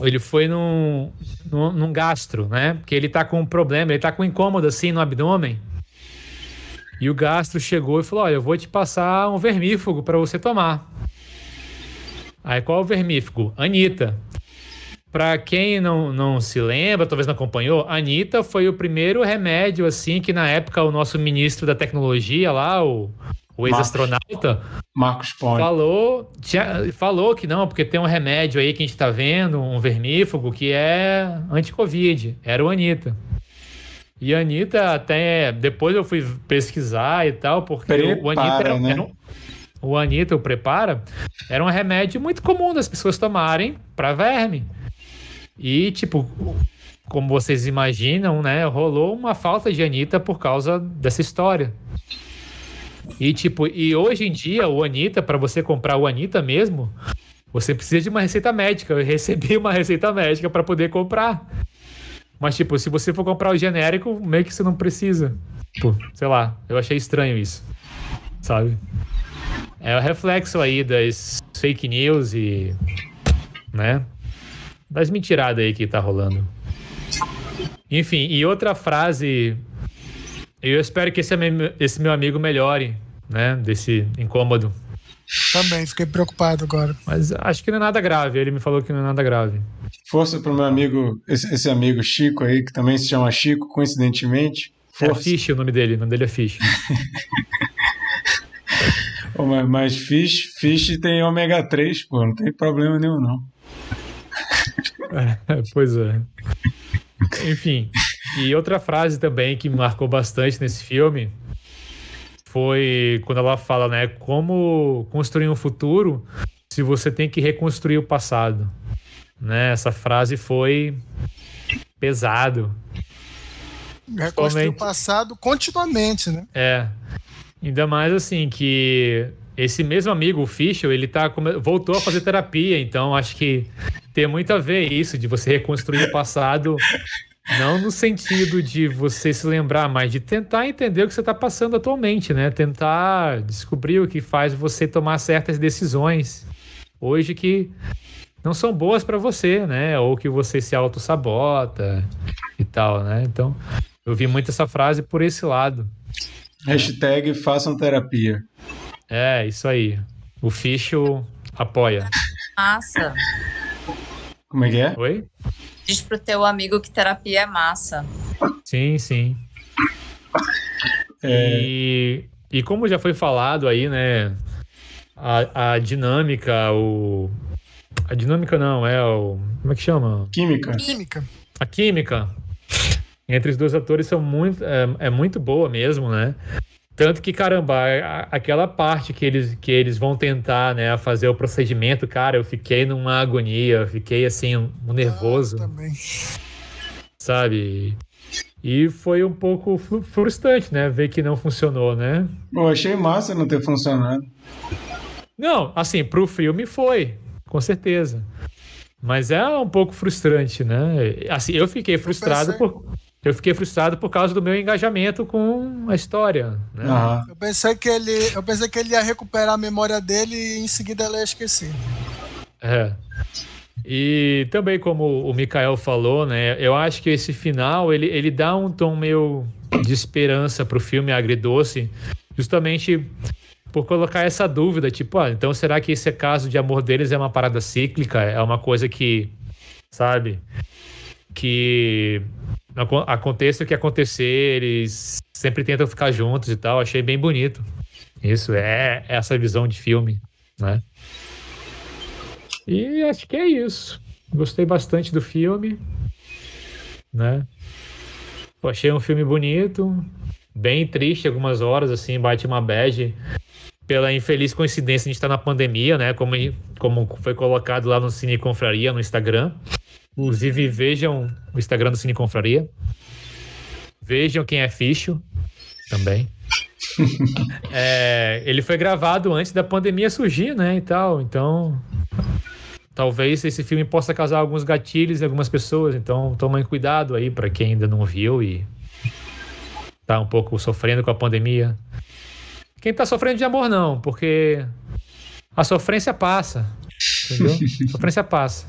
ele foi num, num, num gastro, né? Porque ele tá com um problema, ele tá com um incômodo assim no abdômen. E o gastro chegou e falou: Olha, eu vou te passar um vermífugo pra você tomar. Aí qual é o vermífugo? Anitta. Pra quem não, não se lembra, talvez não acompanhou, a Anitta foi o primeiro remédio, assim, que na época o nosso ministro da tecnologia lá, o, o ex-astronauta, Marcos Ponte. falou, tinha- falou que não, porque tem um remédio aí que a gente tá vendo, um vermífugo, que é anti-Covid. Era o Anitta. E a Anitta até. Depois eu fui pesquisar e tal, porque o Anitta Prepara, era, né? era um- o Anitta, o Prepara, era um remédio muito comum das pessoas tomarem para verme. E, tipo, como vocês imaginam, né? Rolou uma falta de Anitta por causa dessa história. E tipo, e hoje em dia o Anitta, para você comprar o Anitta mesmo, você precisa de uma receita médica. Eu recebi uma receita médica para poder comprar. Mas tipo, se você for comprar o genérico, meio que você não precisa. Tipo, sei lá, eu achei estranho isso. Sabe? É o reflexo aí das fake news e né? Das mentiradas aí que tá rolando. Enfim, e outra frase eu espero que esse, esse meu amigo melhore, né? Desse incômodo. Também, fiquei preocupado agora. Mas acho que não é nada grave. Ele me falou que não é nada grave. Força pro meu amigo, esse, esse amigo Chico aí, que também se chama Chico, coincidentemente. É Força. É Fish o nome dele, o nome dele é Fish. mas, mas Fish, Fish tem ômega 3, pô, não tem problema nenhum, não. É, pois é. Enfim, e outra frase também que me marcou bastante nesse filme foi quando ela fala, né, como construir um futuro se você tem que reconstruir o passado. Né? Essa frase foi pesado. Reconstruir o passado continuamente, né? É. Ainda mais assim que esse mesmo amigo, o Fischel, ele tá voltou a fazer terapia, então acho que tem muito a ver isso de você reconstruir o passado não no sentido de você se lembrar, mas de tentar entender o que você está passando atualmente, né? Tentar descobrir o que faz você tomar certas decisões hoje que não são boas para você, né? Ou que você se auto-sabota e tal, né? Então, eu vi muito essa frase por esse lado. Hashtag façam terapia. É, isso aí. O Ficho apoia. Massa. Como é que é? Oi? Diz pro teu amigo que terapia é massa. Sim, sim. É... E, e como já foi falado aí, né? A, a dinâmica, o. A dinâmica não, é o. Como é que chama? Química. Química. A química entre os dois atores são muito, é, é muito boa mesmo, né? Tanto que, caramba, aquela parte que eles, que eles vão tentar, né, fazer o procedimento, cara, eu fiquei numa agonia, eu fiquei assim, um nervoso. Ah, também. Sabe? E foi um pouco frustrante, né, ver que não funcionou, né? Eu achei massa não ter funcionado. Não, assim, pro filme foi, com certeza. Mas é um pouco frustrante, né? Assim, eu fiquei frustrado eu pensei... por eu fiquei frustrado por causa do meu engajamento com a história. Né? Uhum. Eu, pensei que ele, eu pensei que ele ia recuperar a memória dele e em seguida ele ia esquecer. É. E também, como o Mikael falou, né? Eu acho que esse final ele, ele dá um tom meio de esperança pro filme Agridoce, justamente por colocar essa dúvida, tipo, ah, então será que esse caso de amor deles é uma parada cíclica? É uma coisa que, sabe? Que aconteça o que acontecer, eles sempre tentam ficar juntos e tal. Achei bem bonito. Isso é essa visão de filme, né? E acho que é isso. Gostei bastante do filme, né? achei um filme bonito, bem triste algumas horas, assim, bate uma bad pela infeliz coincidência de estar na pandemia, né? Como, como foi colocado lá no Cine Confraria, no Instagram. Inclusive, vejam o Instagram do Cine Confraria. Vejam quem é Ficho também. é, ele foi gravado antes da pandemia surgir, né? E tal. Então, talvez esse filme possa causar alguns gatilhos em algumas pessoas. Então, tomem cuidado aí para quem ainda não viu e tá um pouco sofrendo com a pandemia. Quem tá sofrendo de amor, não, porque a sofrência passa. Entendeu? A sofrência passa.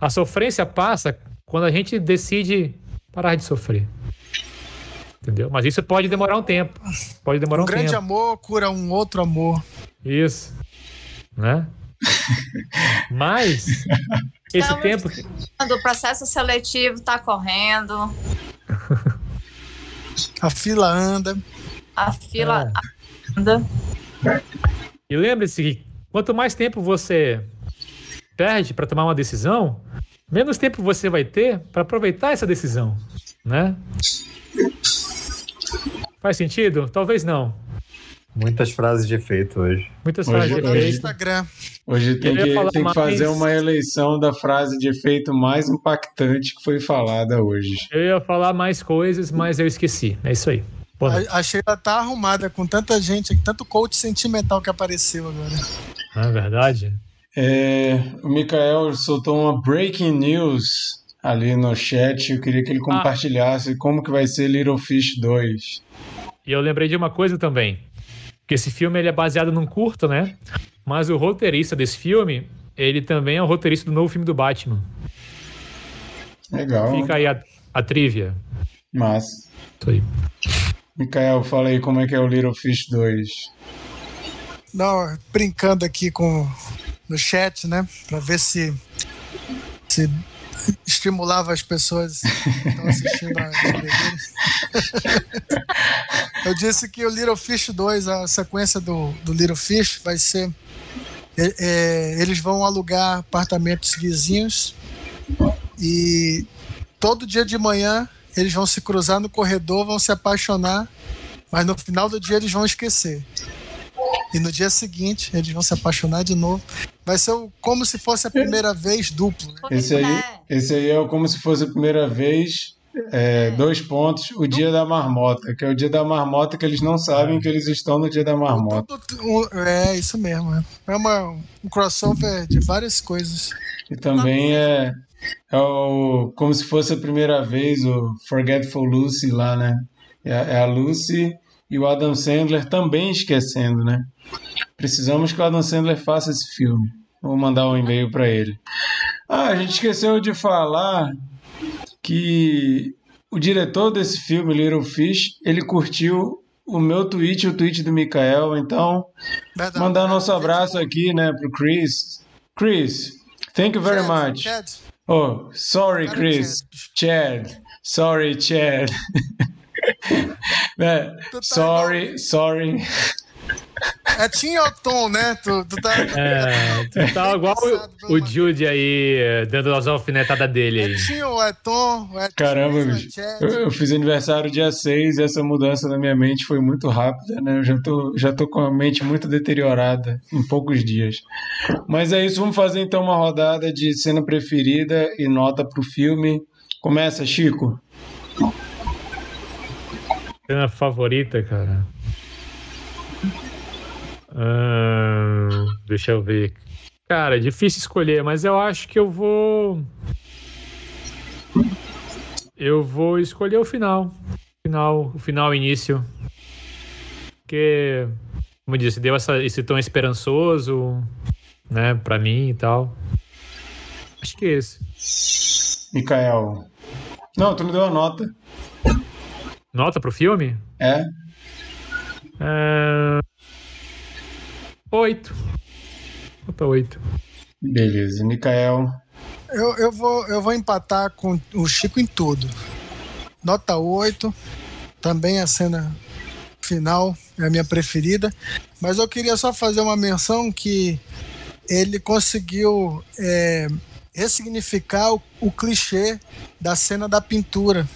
A sofrência passa quando a gente decide parar de sofrer. Entendeu? Mas isso pode demorar um tempo. Pode demorar um, um grande tempo. amor cura um outro amor. Isso. Né? Mas esse tempo. O processo seletivo está correndo. A fila anda. A fila é. anda. E lembre-se que quanto mais tempo você perde para tomar uma decisão, menos tempo você vai ter para aproveitar essa decisão, né? Faz sentido? Talvez não. Muitas frases de efeito hoje. Muitas hoje, frases de efeito. Instagram. Hoje tem que, tem que fazer uma eleição da frase de efeito mais impactante que foi falada hoje. Eu ia falar mais coisas, mas eu esqueci. É isso aí. A, a Sheila tá arrumada com tanta gente, tanto coach sentimental que apareceu agora. Não é verdade? É, o Mikael soltou uma breaking news ali no chat. Eu queria que ele compartilhasse como que vai ser Little Fish 2. E eu lembrei de uma coisa também. Que esse filme ele é baseado num curto, né? Mas o roteirista desse filme, ele também é o roteirista do novo filme do Batman. Legal. Fica aí a, a trivia. Mas. Isso aí. Mikael, fala aí como é que é o Little Fish 2. Não, brincando aqui com no chat, né? Pra ver se, se estimulava as pessoas que estão assistindo a. Eu disse que o Little Fish 2, a sequência do, do Little Fish, vai ser. é, é, eles vão alugar apartamentos vizinhos e todo dia de manhã eles vão se cruzar no corredor, vão se apaixonar, mas no final do dia eles vão esquecer. E no dia seguinte eles vão se apaixonar de novo. Vai ser o- como se fosse a primeira vez duplo. né? Esse aí, É. esse aí é como se fosse a primeira vez. é, dois pontos, o dia da marmota, que é o dia da marmota que eles não sabem que eles estão no dia da marmota. É, isso mesmo. É, é uma, um crossover de várias coisas. E também é, é o, como se fosse a primeira vez o Forgetful Lucy lá, né? É, é a Lucy e o Adam Sandler também esquecendo, né? Precisamos que o Adam Sandler faça esse filme. Vou mandar um e-mail para ele. Ah, a gente esqueceu de falar que o diretor desse filme, Little Fish, ele curtiu o meu tweet e o tweet do Mikael, então Verdade. mandar nosso abraço aqui, né, pro Chris. Chris, thank you very Chad, much. Chad, Oh, sorry, Chris. Chad. Sorry, Chad. né? Tá Sorry, sorry. É Tim ou Tom, né? Tu, tu tá. É, tu tá igual o, o Jude aí, eh, dando as alfinetadas dele É aí. Tim ou é Tom? ou É Caramba, Tim, é bicho. Chad? Eu, eu fiz aniversário dia 6 e essa mudança na minha mente foi muito rápida, né? Eu já tô, já tô com a mente muito deteriorada em poucos dias. Mas é isso, vamos fazer então uma rodada de cena preferida e nota pro filme. Começa, Chico. Cena favorita, cara. Deixa eu ver. Cara, é difícil escolher, mas eu acho que eu vou. Eu vou escolher o final. Final, o final, início. Porque, como eu disse, deu essa, esse tom esperançoso, né, pra mim e tal. Acho que é esse. Mikael. Não, tu não deu a nota. Nota pro filme? É? É... Oito. Nota oito. Beleza. Mikael. Eu, eu, vou, eu vou empatar com o Chico em tudo. Nota 8. Também a cena final é a minha preferida. Mas eu queria só fazer uma menção que ele conseguiu é, ressignificar o, o clichê da cena da pintura.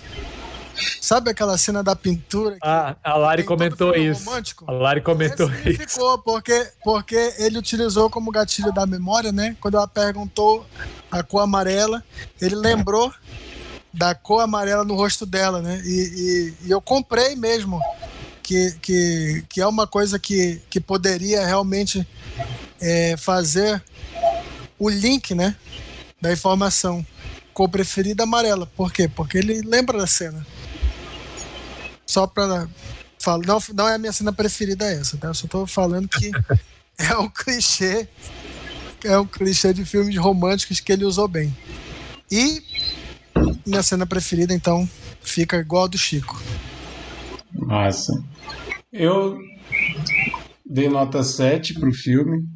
Sabe aquela cena da pintura? que Ah, a Lari comentou isso. romântico? A Lari comentou isso. Ressignificou, porque, porque ele utilizou como gatilho da memória, né? Quando ela perguntou a cor amarela, ele lembrou da cor amarela no rosto dela, né? E, e- e eu comprei mesmo que, que, que é uma coisa que, que poderia realmente é, fazer o link, né? Da informação. Cor preferida amarela. Por quê? Porque ele lembra da cena. Só pra falar. Não, não é a minha cena preferida essa, tá? Eu só tô falando que é um clichê. É um clichê de filmes românticos que ele usou bem. E minha cena preferida, então, fica igual a do Chico. Massa. Eu dei nota 7 pro filme,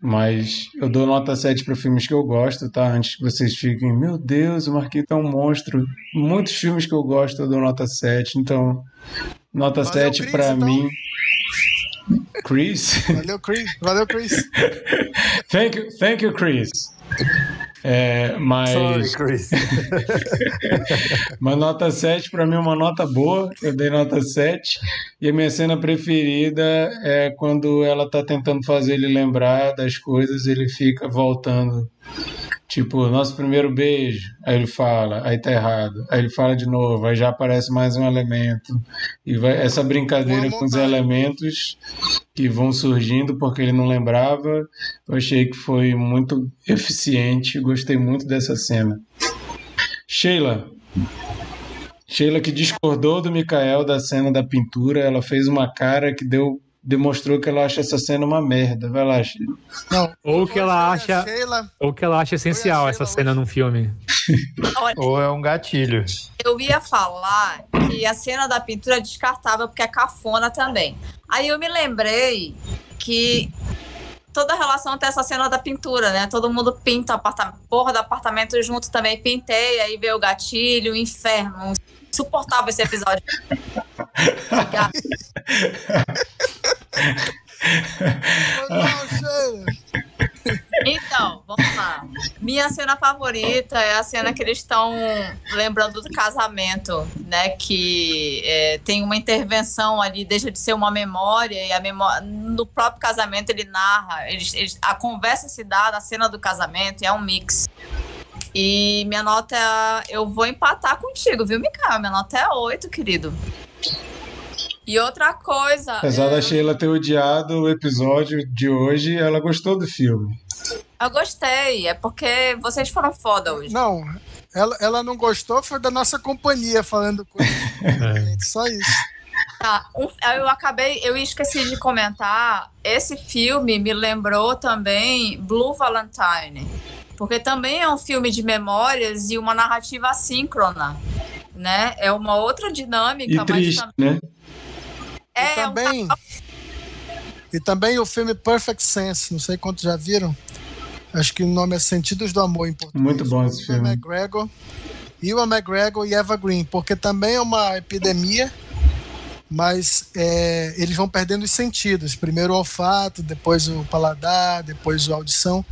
mas eu dou nota 7 para filmes que eu gosto, tá? Antes que vocês fiquem, meu Deus, o Marquito é um monstro. Muitos filmes que eu gosto eu dou nota 7, então nota Valeu, 7 Chris, para então. mim. Chris? Valeu, Chris. Valeu, Chris. Thank you, thank you Chris. É, mas Sorry, Chris. Uma nota 7 para mim é uma nota boa. Eu dei nota 7. E a minha cena preferida é quando ela tá tentando fazer ele lembrar das coisas, ele fica voltando Tipo, nosso primeiro beijo, aí ele fala, aí tá errado. Aí ele fala de novo, aí já aparece mais um elemento. E vai, essa brincadeira com os elementos que vão surgindo porque ele não lembrava, eu achei que foi muito eficiente, gostei muito dessa cena. Sheila. Sheila que discordou do Mikael da cena da pintura, ela fez uma cara que deu demonstrou que ela acha essa cena uma merda. Vai lá, Sheila. Não, Ou que ela a acha, Sheila- ou que ela acha essencial essa cena hoje. num filme. Olha, Ou é um gatilho. eu ia falar que a cena da pintura é descartável porque é cafona também. Aí eu me lembrei que toda relação tem essa cena da pintura, né? Todo mundo pinta o apartamento, porra do apartamento junto também. Pintei, aí veio o gatilho, o inferno. Insuportável esse episódio. Então, vamos lá. Minha cena favorita é a cena que eles estão lembrando do casamento, né? Que é, tem uma intervenção ali, deixa de ser uma memória, e a memória. No próprio casamento ele narra. Eles, eles- a conversa se dá na cena do casamento, e é um mix. E minha nota é. Eu vou empatar contigo, viu, Mikael? Minha nota é 8, querido. E outra coisa. Apesar é, da Sheila ter odiado o episódio de hoje, ela gostou do filme. eu gostei, é porque vocês foram foda hoje. Não, ela, ela não gostou, foi da nossa companhia falando coisa. Só isso. Tá, um- eu acabei, eu esqueci de comentar. Esse filme me lembrou também Blue Valentine, porque também é um filme de memórias e uma narrativa assíncrona, né? É uma outra dinâmica, E mas triste, tam- né? E é um também, e também o filme Perfect Sense, não sei quantos já viram. Acho que o nome é Sentidos do Amor em português. Muito bom esse filme. McGregor, Ewan McGregor e Eva Green, porque também é uma epidemia, mas é, eles vão perdendo os sentidos. Primeiro o olfato, depois o paladar, depois a audição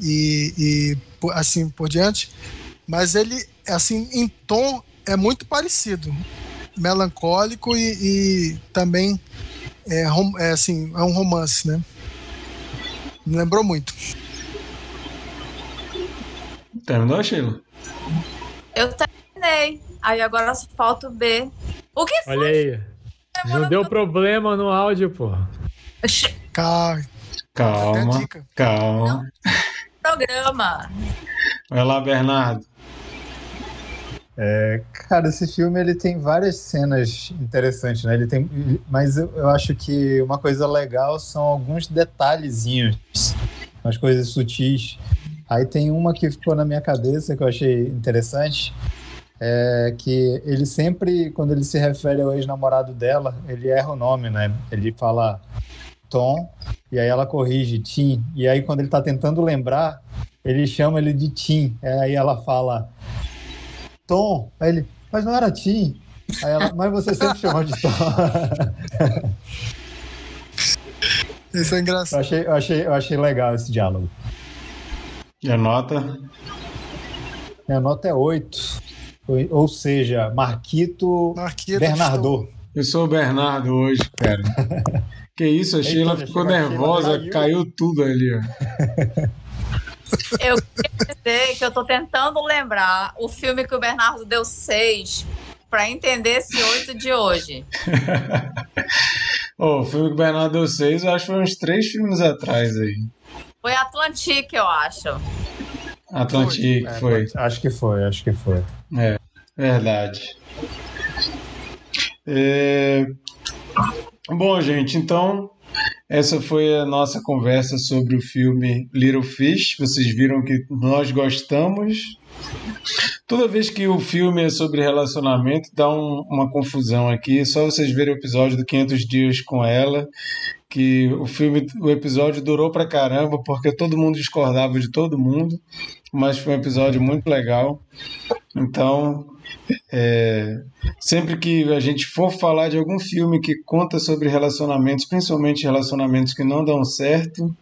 e, e assim por diante. Mas ele, assim, em tom é muito parecido, melancólico e, e também é, é, assim, é um romance, né? Me lembrou muito. Terminou, Sheila? Eu terminei. Aí agora só falta o B. O que foi? Olha aí. Não deu problema no áudio, até Calma, dica. calma. Programa. Vai lá, Bernardo. Cara, esse filme ele tem várias cenas interessantes, né? Ele tem, mas eu, eu acho que uma coisa legal são alguns detalhezinhos, umas coisas sutis. Aí tem uma que ficou na minha cabeça que eu achei interessante, é que ele sempre, quando ele se refere ao ex-namorado dela, ele erra o nome, né? Ele fala Tom e aí ela corrige Tim. E aí quando ele tá tentando lembrar, ele chama ele de Tim. Aí ela fala Tom. Aí ele, mas não era Tim. Aí ela, mas você sempre chamou de Tom. Isso é eu, engraçado. achei, eu, achei, eu achei legal esse diálogo. E anota. Minha nota é 8. Ou, ou seja, Marquito Marquito Bernardo. Eu sou o Bernardo hoje, cara. Que isso, a Sheila ficou a nervosa, caiu. caiu tudo ali, ó. Eu queria dizer que eu tô tentando lembrar o filme que o Bernardo deu seis pra entender esse oito de hoje. Ô, o filme que o Bernardo deu seis, eu acho que foi uns três filmes atrás aí. Foi Atlantique, eu acho. Atlantique, É, foi. Acho que foi, acho que foi. É, verdade. É, Bom, gente, então essa foi a nossa conversa sobre o filme Little Fish. Vocês viram que nós gostamos. Toda vez que o filme é sobre relacionamento, dá um- uma confusão aqui. Só vocês verem o episódio do 500 Dias com ela, que o filme, o episódio durou pra caramba, porque todo mundo discordava de todo mundo, mas foi um episódio muito legal. Então, é, sempre que a gente for falar de algum filme que conta sobre relacionamentos, principalmente relacionamentos que não dão certo,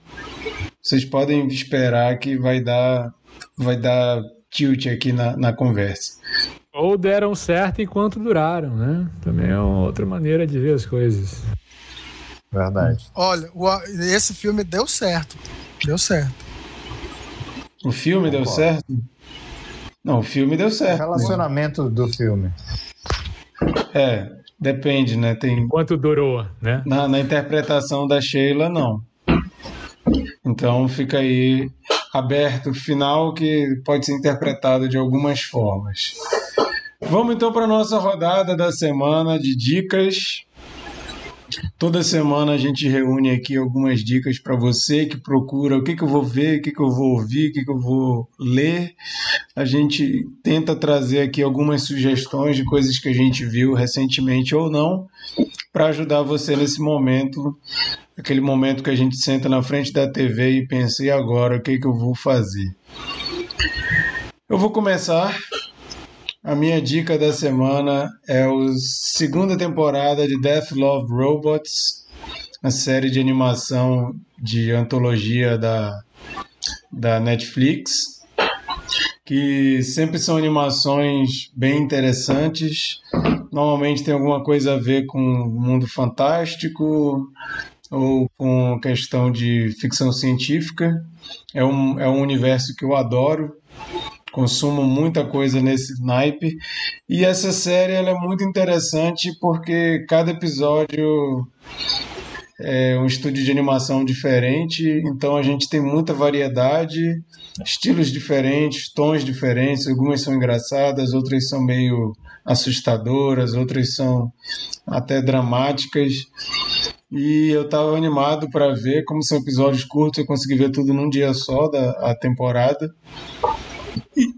vocês podem esperar que vai dar, vai dar tilt aqui na, na conversa. Ou deram certo enquanto duraram, né? Também é uma outra maneira de ver as coisas. Verdade. Olha, o- esse filme deu certo. Deu certo. O filme deu Concordo. certo? Não, o filme deu O certo. relacionamento do filme. É, depende, né? Tem Quanto durou, né? na, na interpretação da Sheila, não. Então fica aí aberto o final que pode ser interpretado de algumas formas. Vamos então para a nossa rodada da semana de dicas. Toda semana a gente reúne aqui algumas dicas para você que procura o que, que eu vou ver, o que, que eu vou ouvir, o que, que eu vou ler. A gente tenta trazer aqui algumas sugestões de coisas que a gente viu recentemente ou não, para ajudar você nesse momento, aquele momento que a gente senta na frente da TV e pensa, e agora, o que, que eu vou fazer? Eu vou começar. A minha dica da semana é a segunda temporada de Death Love Robots, a série de animação de antologia da, da Netflix, que sempre são animações bem interessantes. Normalmente tem alguma coisa a ver com o mundo fantástico ou com questão de ficção científica. É um, é um universo que eu adoro consumo muita coisa nesse naipe. E essa série ela é muito interessante porque cada episódio é um estúdio de animação diferente, então a gente tem muita variedade, estilos diferentes, tons diferentes, algumas são engraçadas, outras são meio assustadoras, outras são até dramáticas. E eu estava animado para ver, como são episódios curtos, eu consegui ver tudo num dia só da a temporada.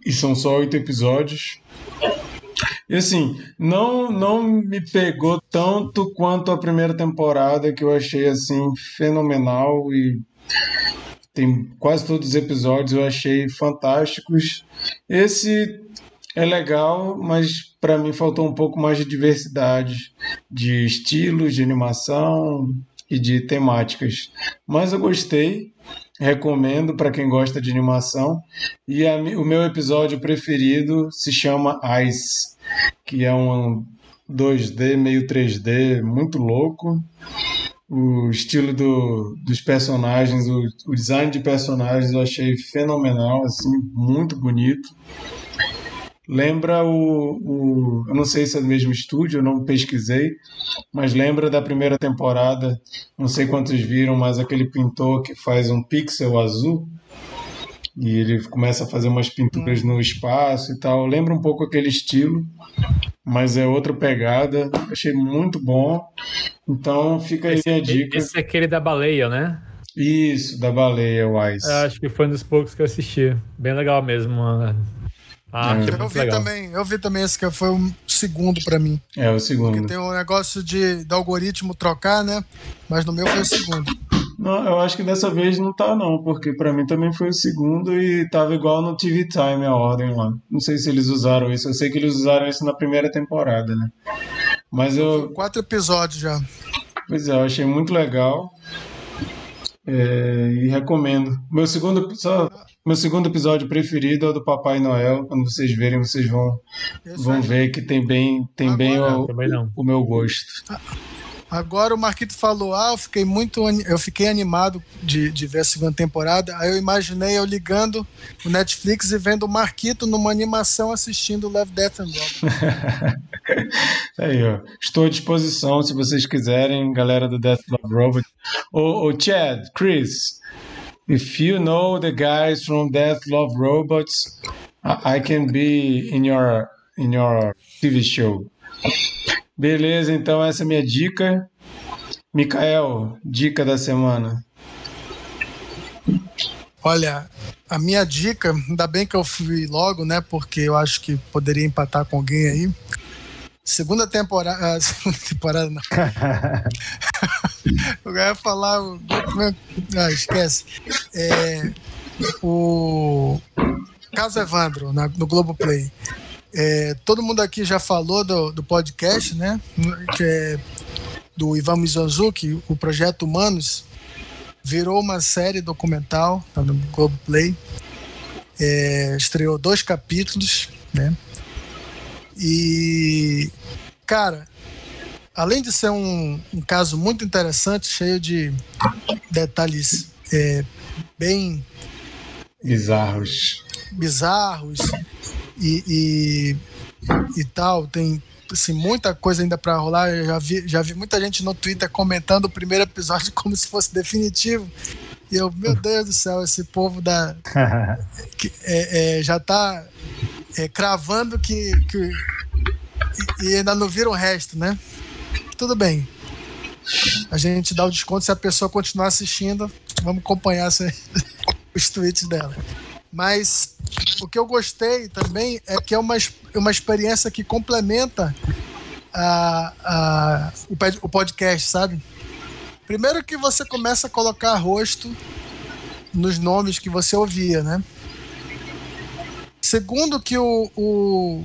E, são só oito episódios. E assim, não, não me pegou tanto quanto a primeira temporada, que eu achei assim fenomenal e tem quase todos os episódios eu achei fantásticos. Esse é legal, mas para mim faltou um pouco mais de diversidade de estilos de animação e de temáticas. Mas eu gostei recomendo para quem gosta de animação. E a, o meu episódio preferido se chama Ice, que é um 2D, meio 3D, muito louco. O estilo do, dos personagens, o, o design de personagens eu achei fenomenal, assim, muito bonito. Lembra o, o. Eu não sei se é do mesmo estúdio, eu não pesquisei, mas lembra da primeira temporada, não sei quantos viram, mas aquele pintor que faz um pixel azul e ele começa a fazer umas pinturas no espaço e tal. Lembra um pouco aquele estilo, mas é outra pegada. Achei muito bom. Então fica aí Esse, minha dica. esse é aquele da baleia, né? Isso, da baleia Wise. Eu acho que foi um dos poucos que eu assisti. Bem legal mesmo. mano. A arte é. Eu vi, legal. também, eu vi também esse que foi o segundo pra mim. É o Porque segundo. tem um negócio de, de algoritmo trocar, né? Mas no meu foi o segundo. Não, eu acho que dessa vez não tá não, porque pra mim também foi o segundo e tava igual no TV Time a ordem lá. Não sei se eles usaram isso, eu sei que eles usaram isso na primeira temporada, né? Mas eu, Quatro episódios já. pois é, eu achei muito legal é, e recomendo. Meu segundo, só, meu segundo episódio preferido é o do Papai Noel. Quando vocês verem, vocês vão, vão ver que tem bem, tem bem Agora- o, Também não. o meu gosto. Agora o Marquito falou, ah, eu fiquei muito, eu fiquei animado de, de ver a segunda temporada. Aí eu imaginei eu ligando o Netflix e vendo o Marquito numa animação assistindo Love, Death and Robots. Aí, ó. Estou à disposição se vocês quiserem, galera do Death Love Robot. Ô, Chad, Chris, if you know the guys from Death Love Robots, I can be in your, in your TV show. Beleza, então essa é a minha dica. Mikael, dica da semana. Olha, a minha dica, ainda bem que eu fui logo, né? Porque eu acho que poderia empatar com alguém aí. Segunda temporada. ah, Segunda temporada, não. eu ia falar. o- Ah, esquece. É, o Caso Evandro, na- no Globoplay. É, todo mundo aqui já falou do, do podcast, né? Que é do Ivan Mizanzuki, o Projeto Humanos virou uma série documental tá no Globoplay. É, estreou dois capítulos, né? E, cara, além de ser um, um caso muito interessante, cheio de detalhes é, bem bizarros. Bizarros e, e, e tal. Tem assim, muita coisa ainda para rolar. Eu já vi, já vi muita gente no Twitter comentando o primeiro episódio como se fosse definitivo. E eu, meu Deus do céu, esse povo da. que, é, é, já tá é, cravando que. que e, e ainda não viram o resto, né? Tudo bem. A gente dá o desconto se a pessoa continuar assistindo. Vamos acompanhar os tweets dela. Mas o que eu gostei também é que é uma, uma experiência que complementa a, a, o, o podcast, sabe? Primeiro que você começa a colocar rosto nos nomes que você ouvia, né? Segundo que o, o,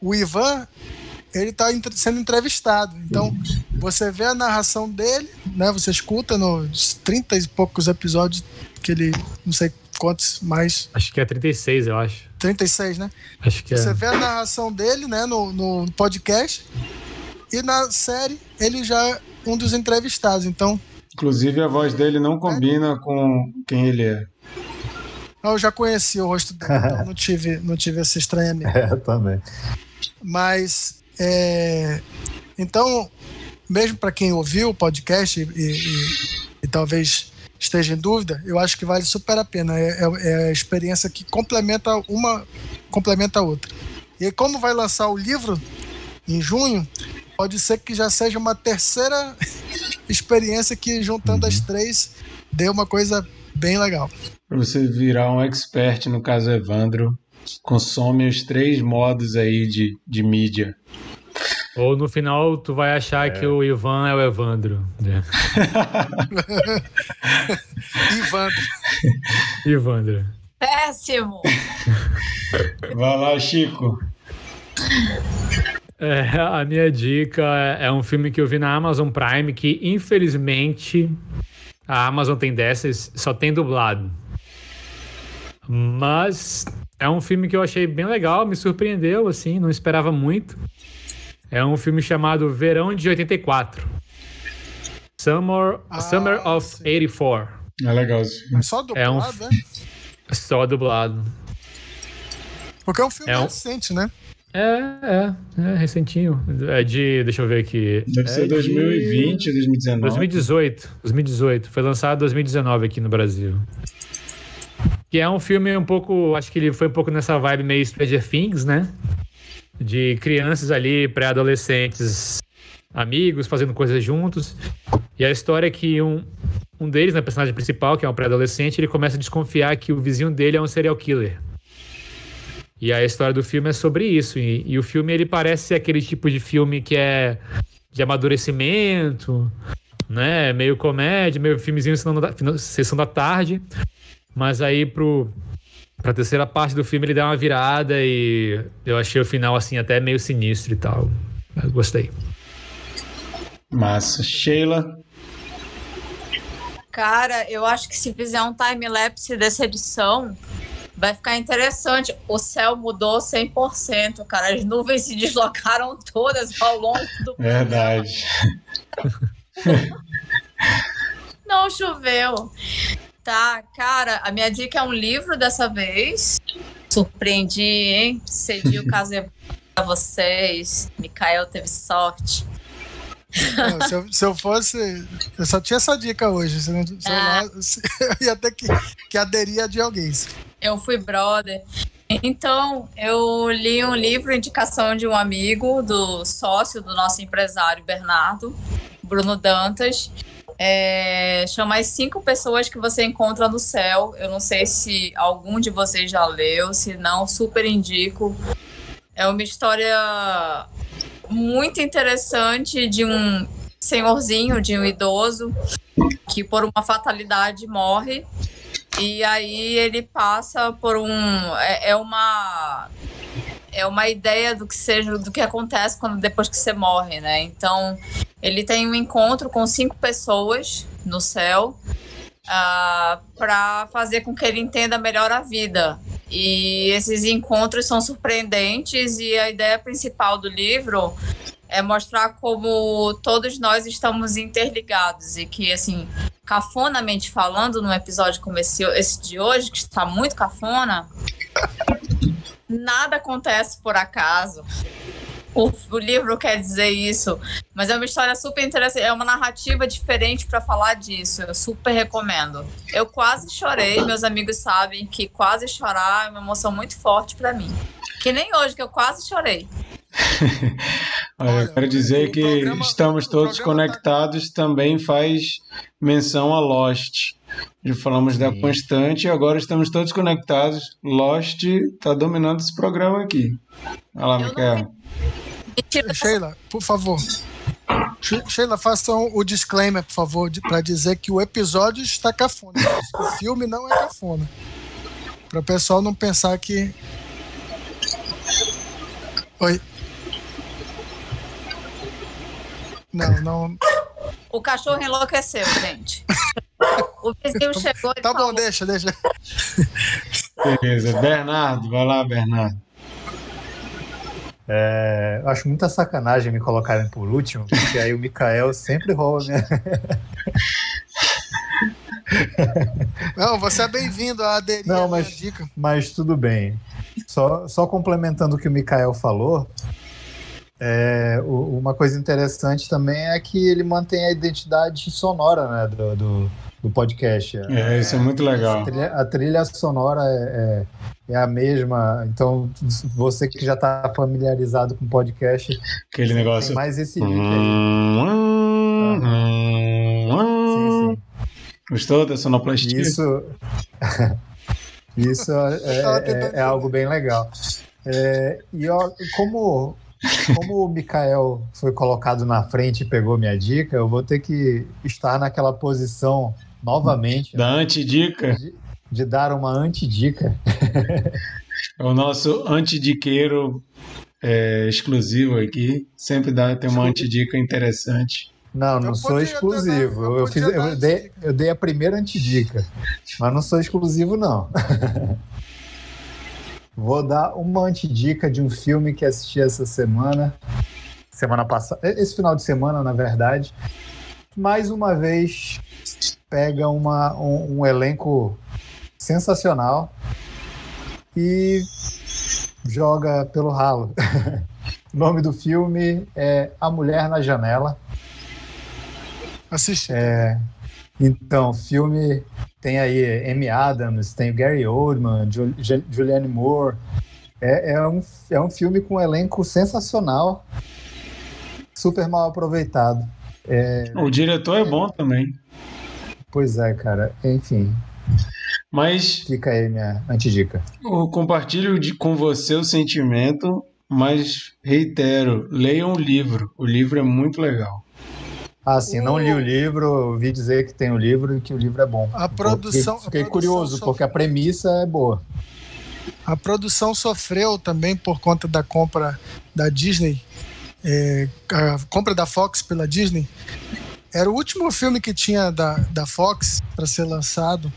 o Ivan ele está sendo entrevistado. Então, você vê a narração dele, né? Você escuta nos 30 e poucos episódios que ele, não sei quantos mais. Acho que é 36, eu acho. 36, né? Acho que Você é. vê a narração dele, né, no, no podcast. E na série, ele já é um dos entrevistados. Então. Inclusive, a voz dele não combina com quem ele é. Eu já conheci o rosto dele, então não tive, não tive esse estranhamento. É, eu também. Mas. É, então, mesmo para quem ouviu o podcast e, e, e, talvez esteja em dúvida, eu acho que vale super a pena. É, é, é a experiência que complementa uma complementa a outra. E como vai lançar o livro em junho, pode ser que já seja uma terceira experiência que, juntando as três, dê uma coisa bem legal. Para você virar um expert no caso Evandro, consome os três modos aí de, de mídia. Ou no final tu vai achar é. que o Ivan é o Evandro. Ivandro. Ivandro. Péssimo! Vai lá, Chico. É, a minha dica é um filme que eu vi na Amazon Prime que, infelizmente, a Amazon tem dessas, só tem dublado. Mas é um filme que eu achei bem legal, me surpreendeu, assim, não esperava muito. É um filme chamado Verão de 84. Summer, ah, Summer of sim. 84. É legal. Mas só dublado, é? Um, né? Só dublado. Porque é um filme é um... recente, né? É, é, é recentinho. É de, deixa eu ver aqui. Deve é ser 2020, de... 2019. 2018, 2018. Foi lançado em 2019 aqui no Brasil. Que é um filme um pouco, acho que ele foi um pouco nessa vibe meio Stranger Things, né? De crianças ali, pré-adolescentes, amigos, fazendo coisas juntos. E a história é que um, um deles, né, personagem principal, que é um pré-adolescente, ele começa a desconfiar que o vizinho dele é um serial killer. E a história do filme é sobre isso. E, e, o filme ele parece aquele tipo de filme que é de amadurecimento, né? Meio comédia, meio filmezinho da, sessão da tarde. Mas aí pro pra terceira parte do filme ele dá uma virada e eu achei o final assim até meio sinistro e tal. Eu gostei. Massa. Sheila. Cara, eu acho que se fizer um time-lapse dessa edição, vai ficar interessante. O céu mudou 100%, cara. As nuvens se deslocaram todas ao longo do. Verdade. Não choveu. Tá, cara, a minha dica é um livro dessa vez. Surpreendi, hein? Cedi o caso pra vocês. Mikael teve sorte. Não, se, eu, se, eu, fosse. Eu só tinha essa dica hoje. Se eu, se ah. eu, eu ia ter que, que aderir a de alguém. Eu fui brother. Então, eu li um livro, indicação de um amigo, do sócio do nosso empresário Bernardo, Bruno Dantas. É, chama as cinco pessoas que você encontra no céu. Eu não sei se algum de vocês já leu, se não, super indico. É uma história muito interessante de um senhorzinho, de um idoso, que por uma fatalidade morre. E aí ele passa por um. É, é uma. É uma ideia do que seja, do que acontece quando depois que você morre, né? Então, ele tem um encontro com cinco pessoas no céu uh, ah, para fazer com que ele entenda melhor a vida. E esses encontros são surpreendentes e a ideia principal do livro é mostrar como todos nós estamos interligados e que assim cafonamente falando, num episódio como esse, esse de hoje, que está muito cafona, nada acontece por acaso. O, o, livro quer dizer isso, mas é uma história super interessante, é uma narrativa diferente para falar disso. Eu super recomendo. Eu quase chorei, meus amigos sabem que quase chorar é uma emoção muito forte para mim. Que nem hoje que eu quase chorei. Olha, eu quero dizer que programa, estamos todos tá conectados tá... também faz menção a Lost. Já falamos Sim. da constante e agora estamos todos conectados. Lost está dominando esse programa aqui. Olha lá, Micael. Sheila, por favor. Sheila, faça o disclaimer, por favor, para dizer que o episódio está cafona. O filme não é cafona. Para o pessoal não pensar que. Oi. Não, não. O cachorro enlouqueceu, gente. O vizinho chegou e Tá falou. bom, deixa, deixa. Beleza. Bernardo, vai lá, Bernardo. É, acho muita sacanagem me colocarem por último, porque aí o Mikael sempre rouba minha. Não, você é bem-vindo a aderir Não, mas, dica. Mas tudo bem. Só, só complementando o que o Mikael falou, é, uma coisa interessante também é que ele mantém a identidade sonora né, do, do, do podcast. É, isso é muito legal. A trilha, a trilha sonora é, é, é, a mesma, então você que já está familiarizado com podcast, aquele negócio. mais esse link aí. sim, sim. Gostou da sonoplastia? Isso, isso é, é, é, algo bem legal. É, e ó, como como o Mikael foi colocado na frente e pegou minha dica, eu vou ter que estar naquela posição novamente. Da né? antidica? De, de dar uma antidica. É o nosso antidiqueiro é, exclusivo aqui. Sempre dá, tem uma antidica interessante. Não, não sou exclusivo. eu, eu, fiz, eu, dei, eu dei a primeira antidica, mas não sou exclusivo, não. Vou dar uma antidica de um filme que assisti essa semana. Semana passada. Esse final de semana, na verdade. Mais uma vez pega uma, um, um elenco sensacional e joga pelo ralo. o nome do filme é A Mulher na Janela. Assisti. É, então, filme tem aí Amy Adams, tem Gary Oldman, Julianne Moore. É, é, um, é um filme com um elenco sensacional, super mal aproveitado. É... O diretor é bom também. Pois é, cara. Enfim. Mas. Fica aí minha antidica. Eu compartilho de, com você o sentimento, mas reitero: leiam o livro. O livro é muito legal. Ah, sim, não li o livro, ouvi dizer que tem o livro e que o livro é bom. A produção. Fiquei, fiquei a produção curioso, sofreu. porque a premissa é boa. A produção sofreu também por conta da compra da Disney, é, a compra da Fox pela Disney. Era o último filme que tinha da, da Fox para ser lançado.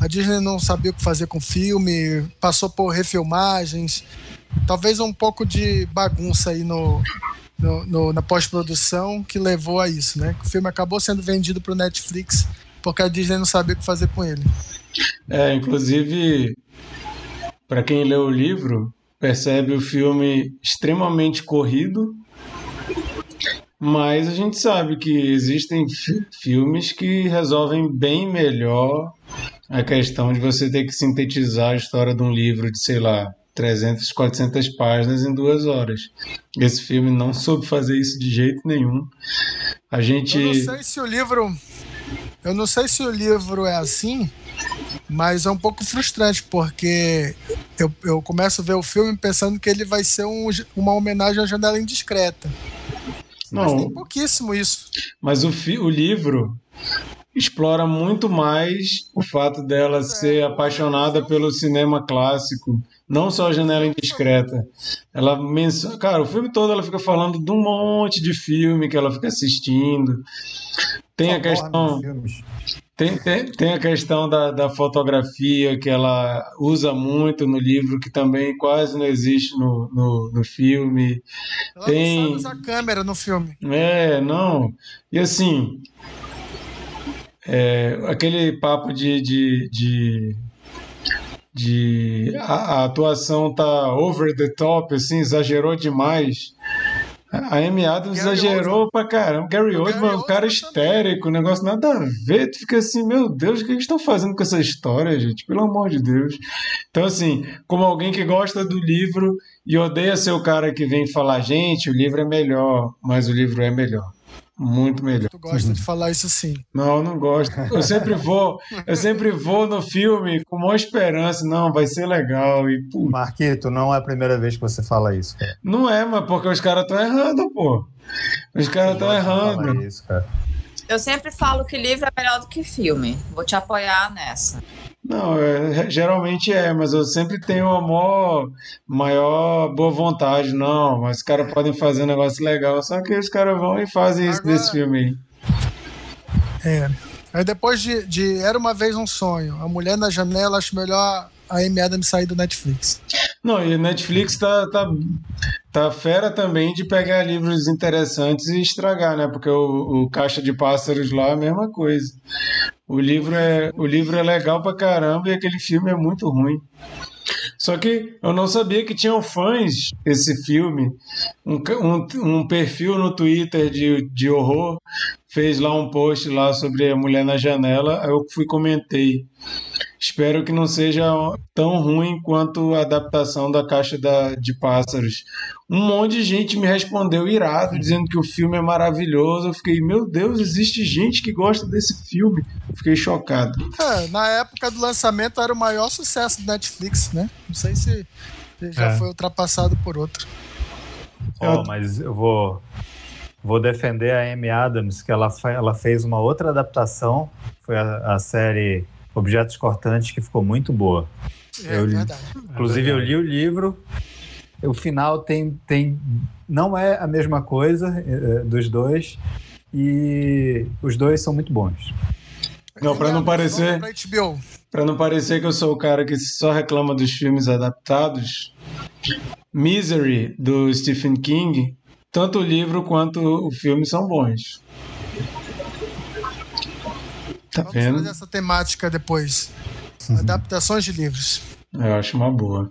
A Disney não sabia o que fazer com o filme, passou por refilmagens, talvez um pouco de bagunça aí no, no, no, na pós-produção que levou a isso, né? O filme acabou sendo vendido para o Netflix porque a Disney não sabia o que fazer com ele. É, inclusive, para quem lê o livro, percebe o filme extremamente corrido, mas a gente sabe que existem filmes que resolvem bem melhor a questão de você ter que sintetizar a história de um livro de, sei lá, 300, 400 páginas em duas horas. Esse filme não soube fazer isso de jeito nenhum. A gente. Eu não sei se o livro. Eu não sei se o livro é assim, mas é um pouco frustrante, porque eu, eu começo a ver o filme pensando que ele vai ser um, uma homenagem à janela indiscreta. Não, mas tem pouquíssimo isso. Mas o, fi, o livro explora muito mais o fato dela é, ser apaixonada pelo cinema clássico não só a janela indiscreta. Ela menciona. Cara, o filme todo ela fica falando de um monte de filme que ela fica assistindo. Tem a questão. Tem, tem, tem, a questão da, da fotografia que ela usa muito no livro, que também quase não existe no, no, no filme. Ela tem... não sabe usar câmera no filme. É, não. E assim, é, aquele papo de, de, de, de a, a atuação tá over the top, assim, exagerou demais. A Amy Adams Gary exagerou Oldman. pra caramba. Gary O Oldman, Gary um cara histérico, um negócio nada a ver. Tu fica assim, meu Deus, o que eles estão fazendo com essa história, gente? Pelo amor de Deus. Então, assim, como alguém que gosta do livro e odeia ser o cara que vem falar, gente, o livro é melhor, mas o livro é melhor. Muito melhor. Tu gosta de falar isso sim. Não, eu não gosto. Eu sempre vou, eu sempre vou no filme com uma esperança, não, vai ser legal. E, pô, Marquito, não é a primeira vez que você fala isso. Cara. não é, mas porque os caras estão errando, pô. Os caras estão errando. Isso, cara. Eu sempre falo que livro é melhor do que filme. Vou te apoiar nessa. Não, é, geralmente é, mas eu sempre tenho a maior, maior boa vontade. Não, mas os caras podem fazer um negócio legal. Só que os caras vão e fazem isso Agora- nesse filme aí. É. Aí depois de, de Era Uma Vez um Sonho, A Mulher na Janela, acho melhor a Amy Adams sair do Netflix. Não, e Netflix tá, tá, tá fera também de pegar livros interessantes e estragar, né? Porque o, o Caixa de Pássaros lá é a mesma coisa. O livro é, o livro é legal pra caramba e aquele filme é muito ruim. Só que eu não sabia que tinham fãs esse filme. Um, um, um perfil no Twitter de, de horror fez lá um post lá sobre a mulher na janela. Aí eu fui comentei. Espero que não seja tão ruim quanto a adaptação da Caixa da, de Pássaros. Um monte de gente me respondeu irado, dizendo que o filme é maravilhoso. Eu fiquei, meu Deus, existe gente que gosta desse filme. Fiquei chocado. É, na época do lançamento era o maior sucesso do Netflix, né? Não sei se já É. foi ultrapassado por outro. Ó, mas eu vou, vou defender a Amy Adams, que ela, ela fez uma outra adaptação, foi a, a série Objetos Cortantes, que ficou muito boa. É Eu verdade. Inclusive, eu li o livro, o final tem, tem não é a mesma coisa eh, dos dois, e os dois são muito bons. Não, pra não parecer-. Pra não parecer que eu sou o cara que só reclama dos filmes adaptados, Misery, do Stephen King, tanto o livro quanto o filme são bons. Tá Vamos vendo? fazer essa temática depois. Adaptações de livros. Eu acho uma boa.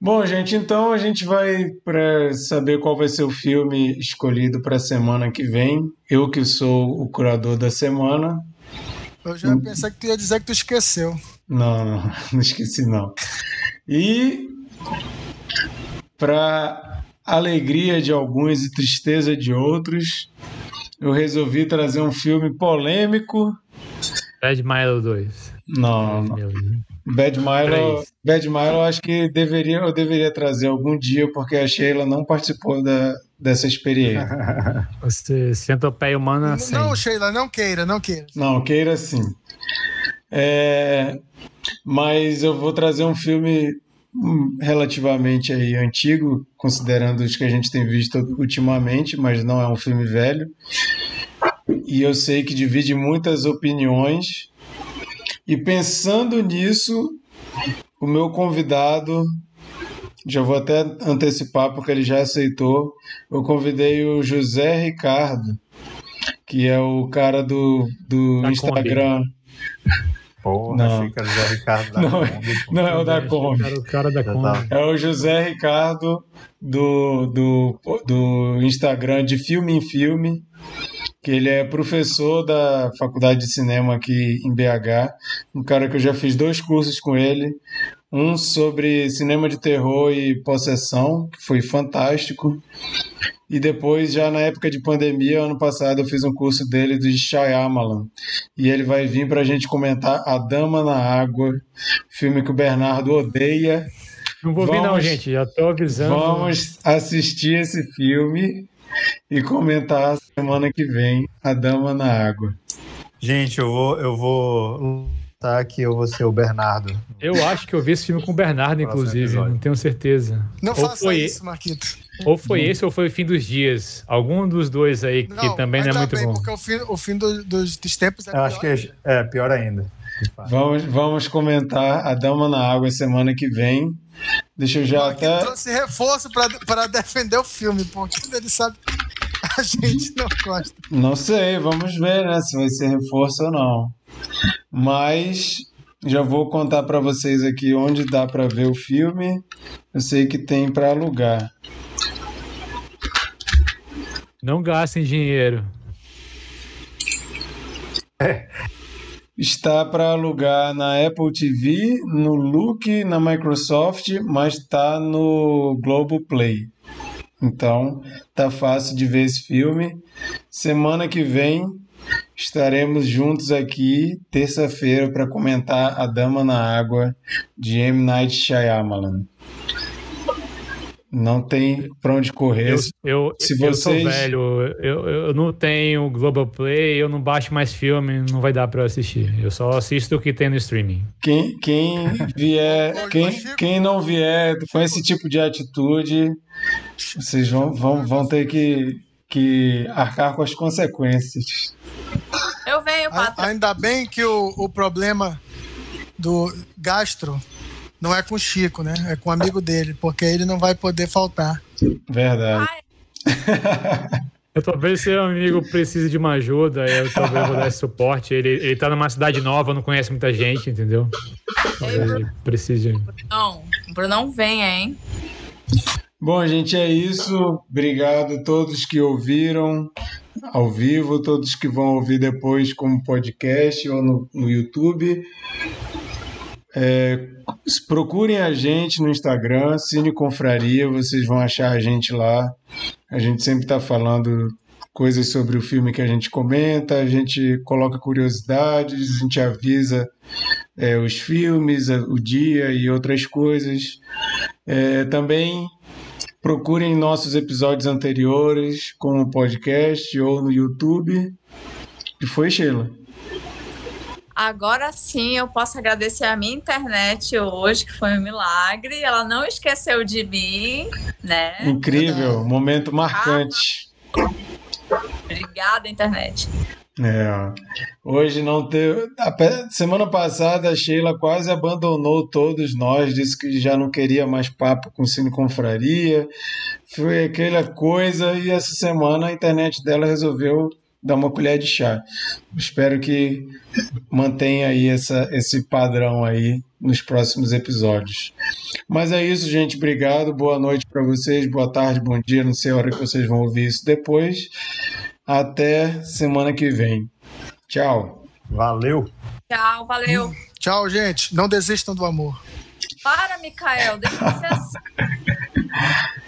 Bom, gente, então a gente vai para saber qual vai ser o filme escolhido para a semana que vem. Eu que sou o curador da semana. Eu já pensei que tu ia dizer que tu esqueceu. Não, não, não esqueci não. E para alegria de alguns e tristeza de outros, eu resolvi trazer um filme polêmico. Bad Milo 2. Não, Deus. Bad Milo. Bad Milo, acho que deveria, eu deveria trazer algum dia, porque a Sheila não participou da, dessa experiência. Você senta o pé humano assim. Não, Sheila, não queira, não queira. Não, queira sim. É, mas eu vou trazer um filme relativamente aí antigo, considerando os que a gente tem visto ultimamente, mas não é um filme velho. E eu sei que divide muitas opiniões. E pensando nisso, o meu convidado, já vou até antecipar porque ele já aceitou, eu convidei o José Ricardo, que é o cara do, do Instagram. Porra, Não. achei que era o Zé Ricardo da Não, Kombi. Não é o da Kombi. O cara da Kombi. tava- É o José Ricardo do, do, do Instagram de Filme em Filme, que ele é professor da Faculdade de Cinema aqui em BH, um cara que eu já fiz dois cursos com ele, um sobre cinema de terror e possessão, que foi fantástico, e depois, já na época de pandemia, ano passado, eu fiz um curso dele do Shyamalan, e ele vai vir para a gente comentar A Dama na Água, filme que o Bernardo odeia, Não vou vir, não, Vamos- gente. Já tô avisando. Vamos assistir esse filme e comentar semana que vem A Dama na Água. Gente, eu vou, eu vou tá que eu vou ser o Bernardo. Eu acho que eu vi esse filme com o Bernardo, inclusive. Não tenho certeza. Não ou faça foi, isso, Marquito. ou foi esse ou foi o Fim dos Dias. Algum dos dois aí, que também não é muito bem, bom. Porque o fim, o fim do- dos, dos tempos é Eu acho que pior. é, é pior ainda. Vamos, vamos comentar A Dama na Água semana que vem. Deixa eu já Marquito até. trouxe reforço pra defender o filme, porque ele sabe. a gente não gosta. Não sei, vamos ver, né? Se vai ser reforço ou não. Mas já vou contar para vocês aqui onde dá para ver o filme. Eu sei que tem para alugar. Não gastem dinheiro. Está para alugar na Apple TV, no Look, na Microsoft, mas está no Globoplay. Então, tá fácil de ver esse filme. Semana que vem estaremos juntos aqui, terça-feira, para comentar A Dama na Água de M. Night Shyamalan. Não tem pra onde correr. Eu, eu, Se eu sou vocês- velho, eu, eu não tenho Globoplay, eu não baixo mais filme, não vai dar pra eu assistir. Eu só assisto o que tem no streaming. Quem, quem vier, quem, quem não vier com esse tipo de atitude, vocês vão, vão, vão ter que, que arcar com as consequências. Eu venho, patrão. Ainda bem que o, o problema do gastro não é com o Chico, né? É com o amigo dele, porque ele não vai poder faltar. Verdade. Eu talvez seu amigo precise de uma ajuda, eu talvez vou dar esse suporte. Ele, ele tá numa cidade nova, não conhece muita gente, entendeu? Talvez ele precise. Não, o Brunão venha, hein? Bom, gente, é isso. Obrigado a todos que ouviram ao vivo, todos que vão ouvir depois como podcast ou no, no YouTube. É, procurem a gente no Instagram, Cine Confraria, vocês vão achar a gente lá. A gente sempre está falando coisas sobre o filme que a gente comenta, a gente coloca curiosidades, a gente avisa é, os filmes, o dia e outras coisas. É, também procurem nossos episódios anteriores como podcast ou no YouTube. E foi, Sheila. Agora sim eu posso agradecer a minha internet hoje, que foi um milagre. Ela não esqueceu de mim, né? Incrível, momento marcante. Obrigada, internet. É, hoje não teve. Semana passada a Sheila quase abandonou todos nós, disse que já não queria mais papo com Cine Confraria. Foi aquela coisa, e essa semana a internet dela resolveu dar uma colher de chá. Espero que mantenha aí essa, esse padrão aí nos próximos episódios. Mas é isso, gente. Obrigado. Boa noite para vocês. Boa tarde, bom dia. Não sei a hora que vocês vão ouvir isso depois. Até semana que vem. Tchau. Valeu. Tchau, valeu. Tchau, gente. Não desistam do amor. Para, Mikael. Deixa de ser assim.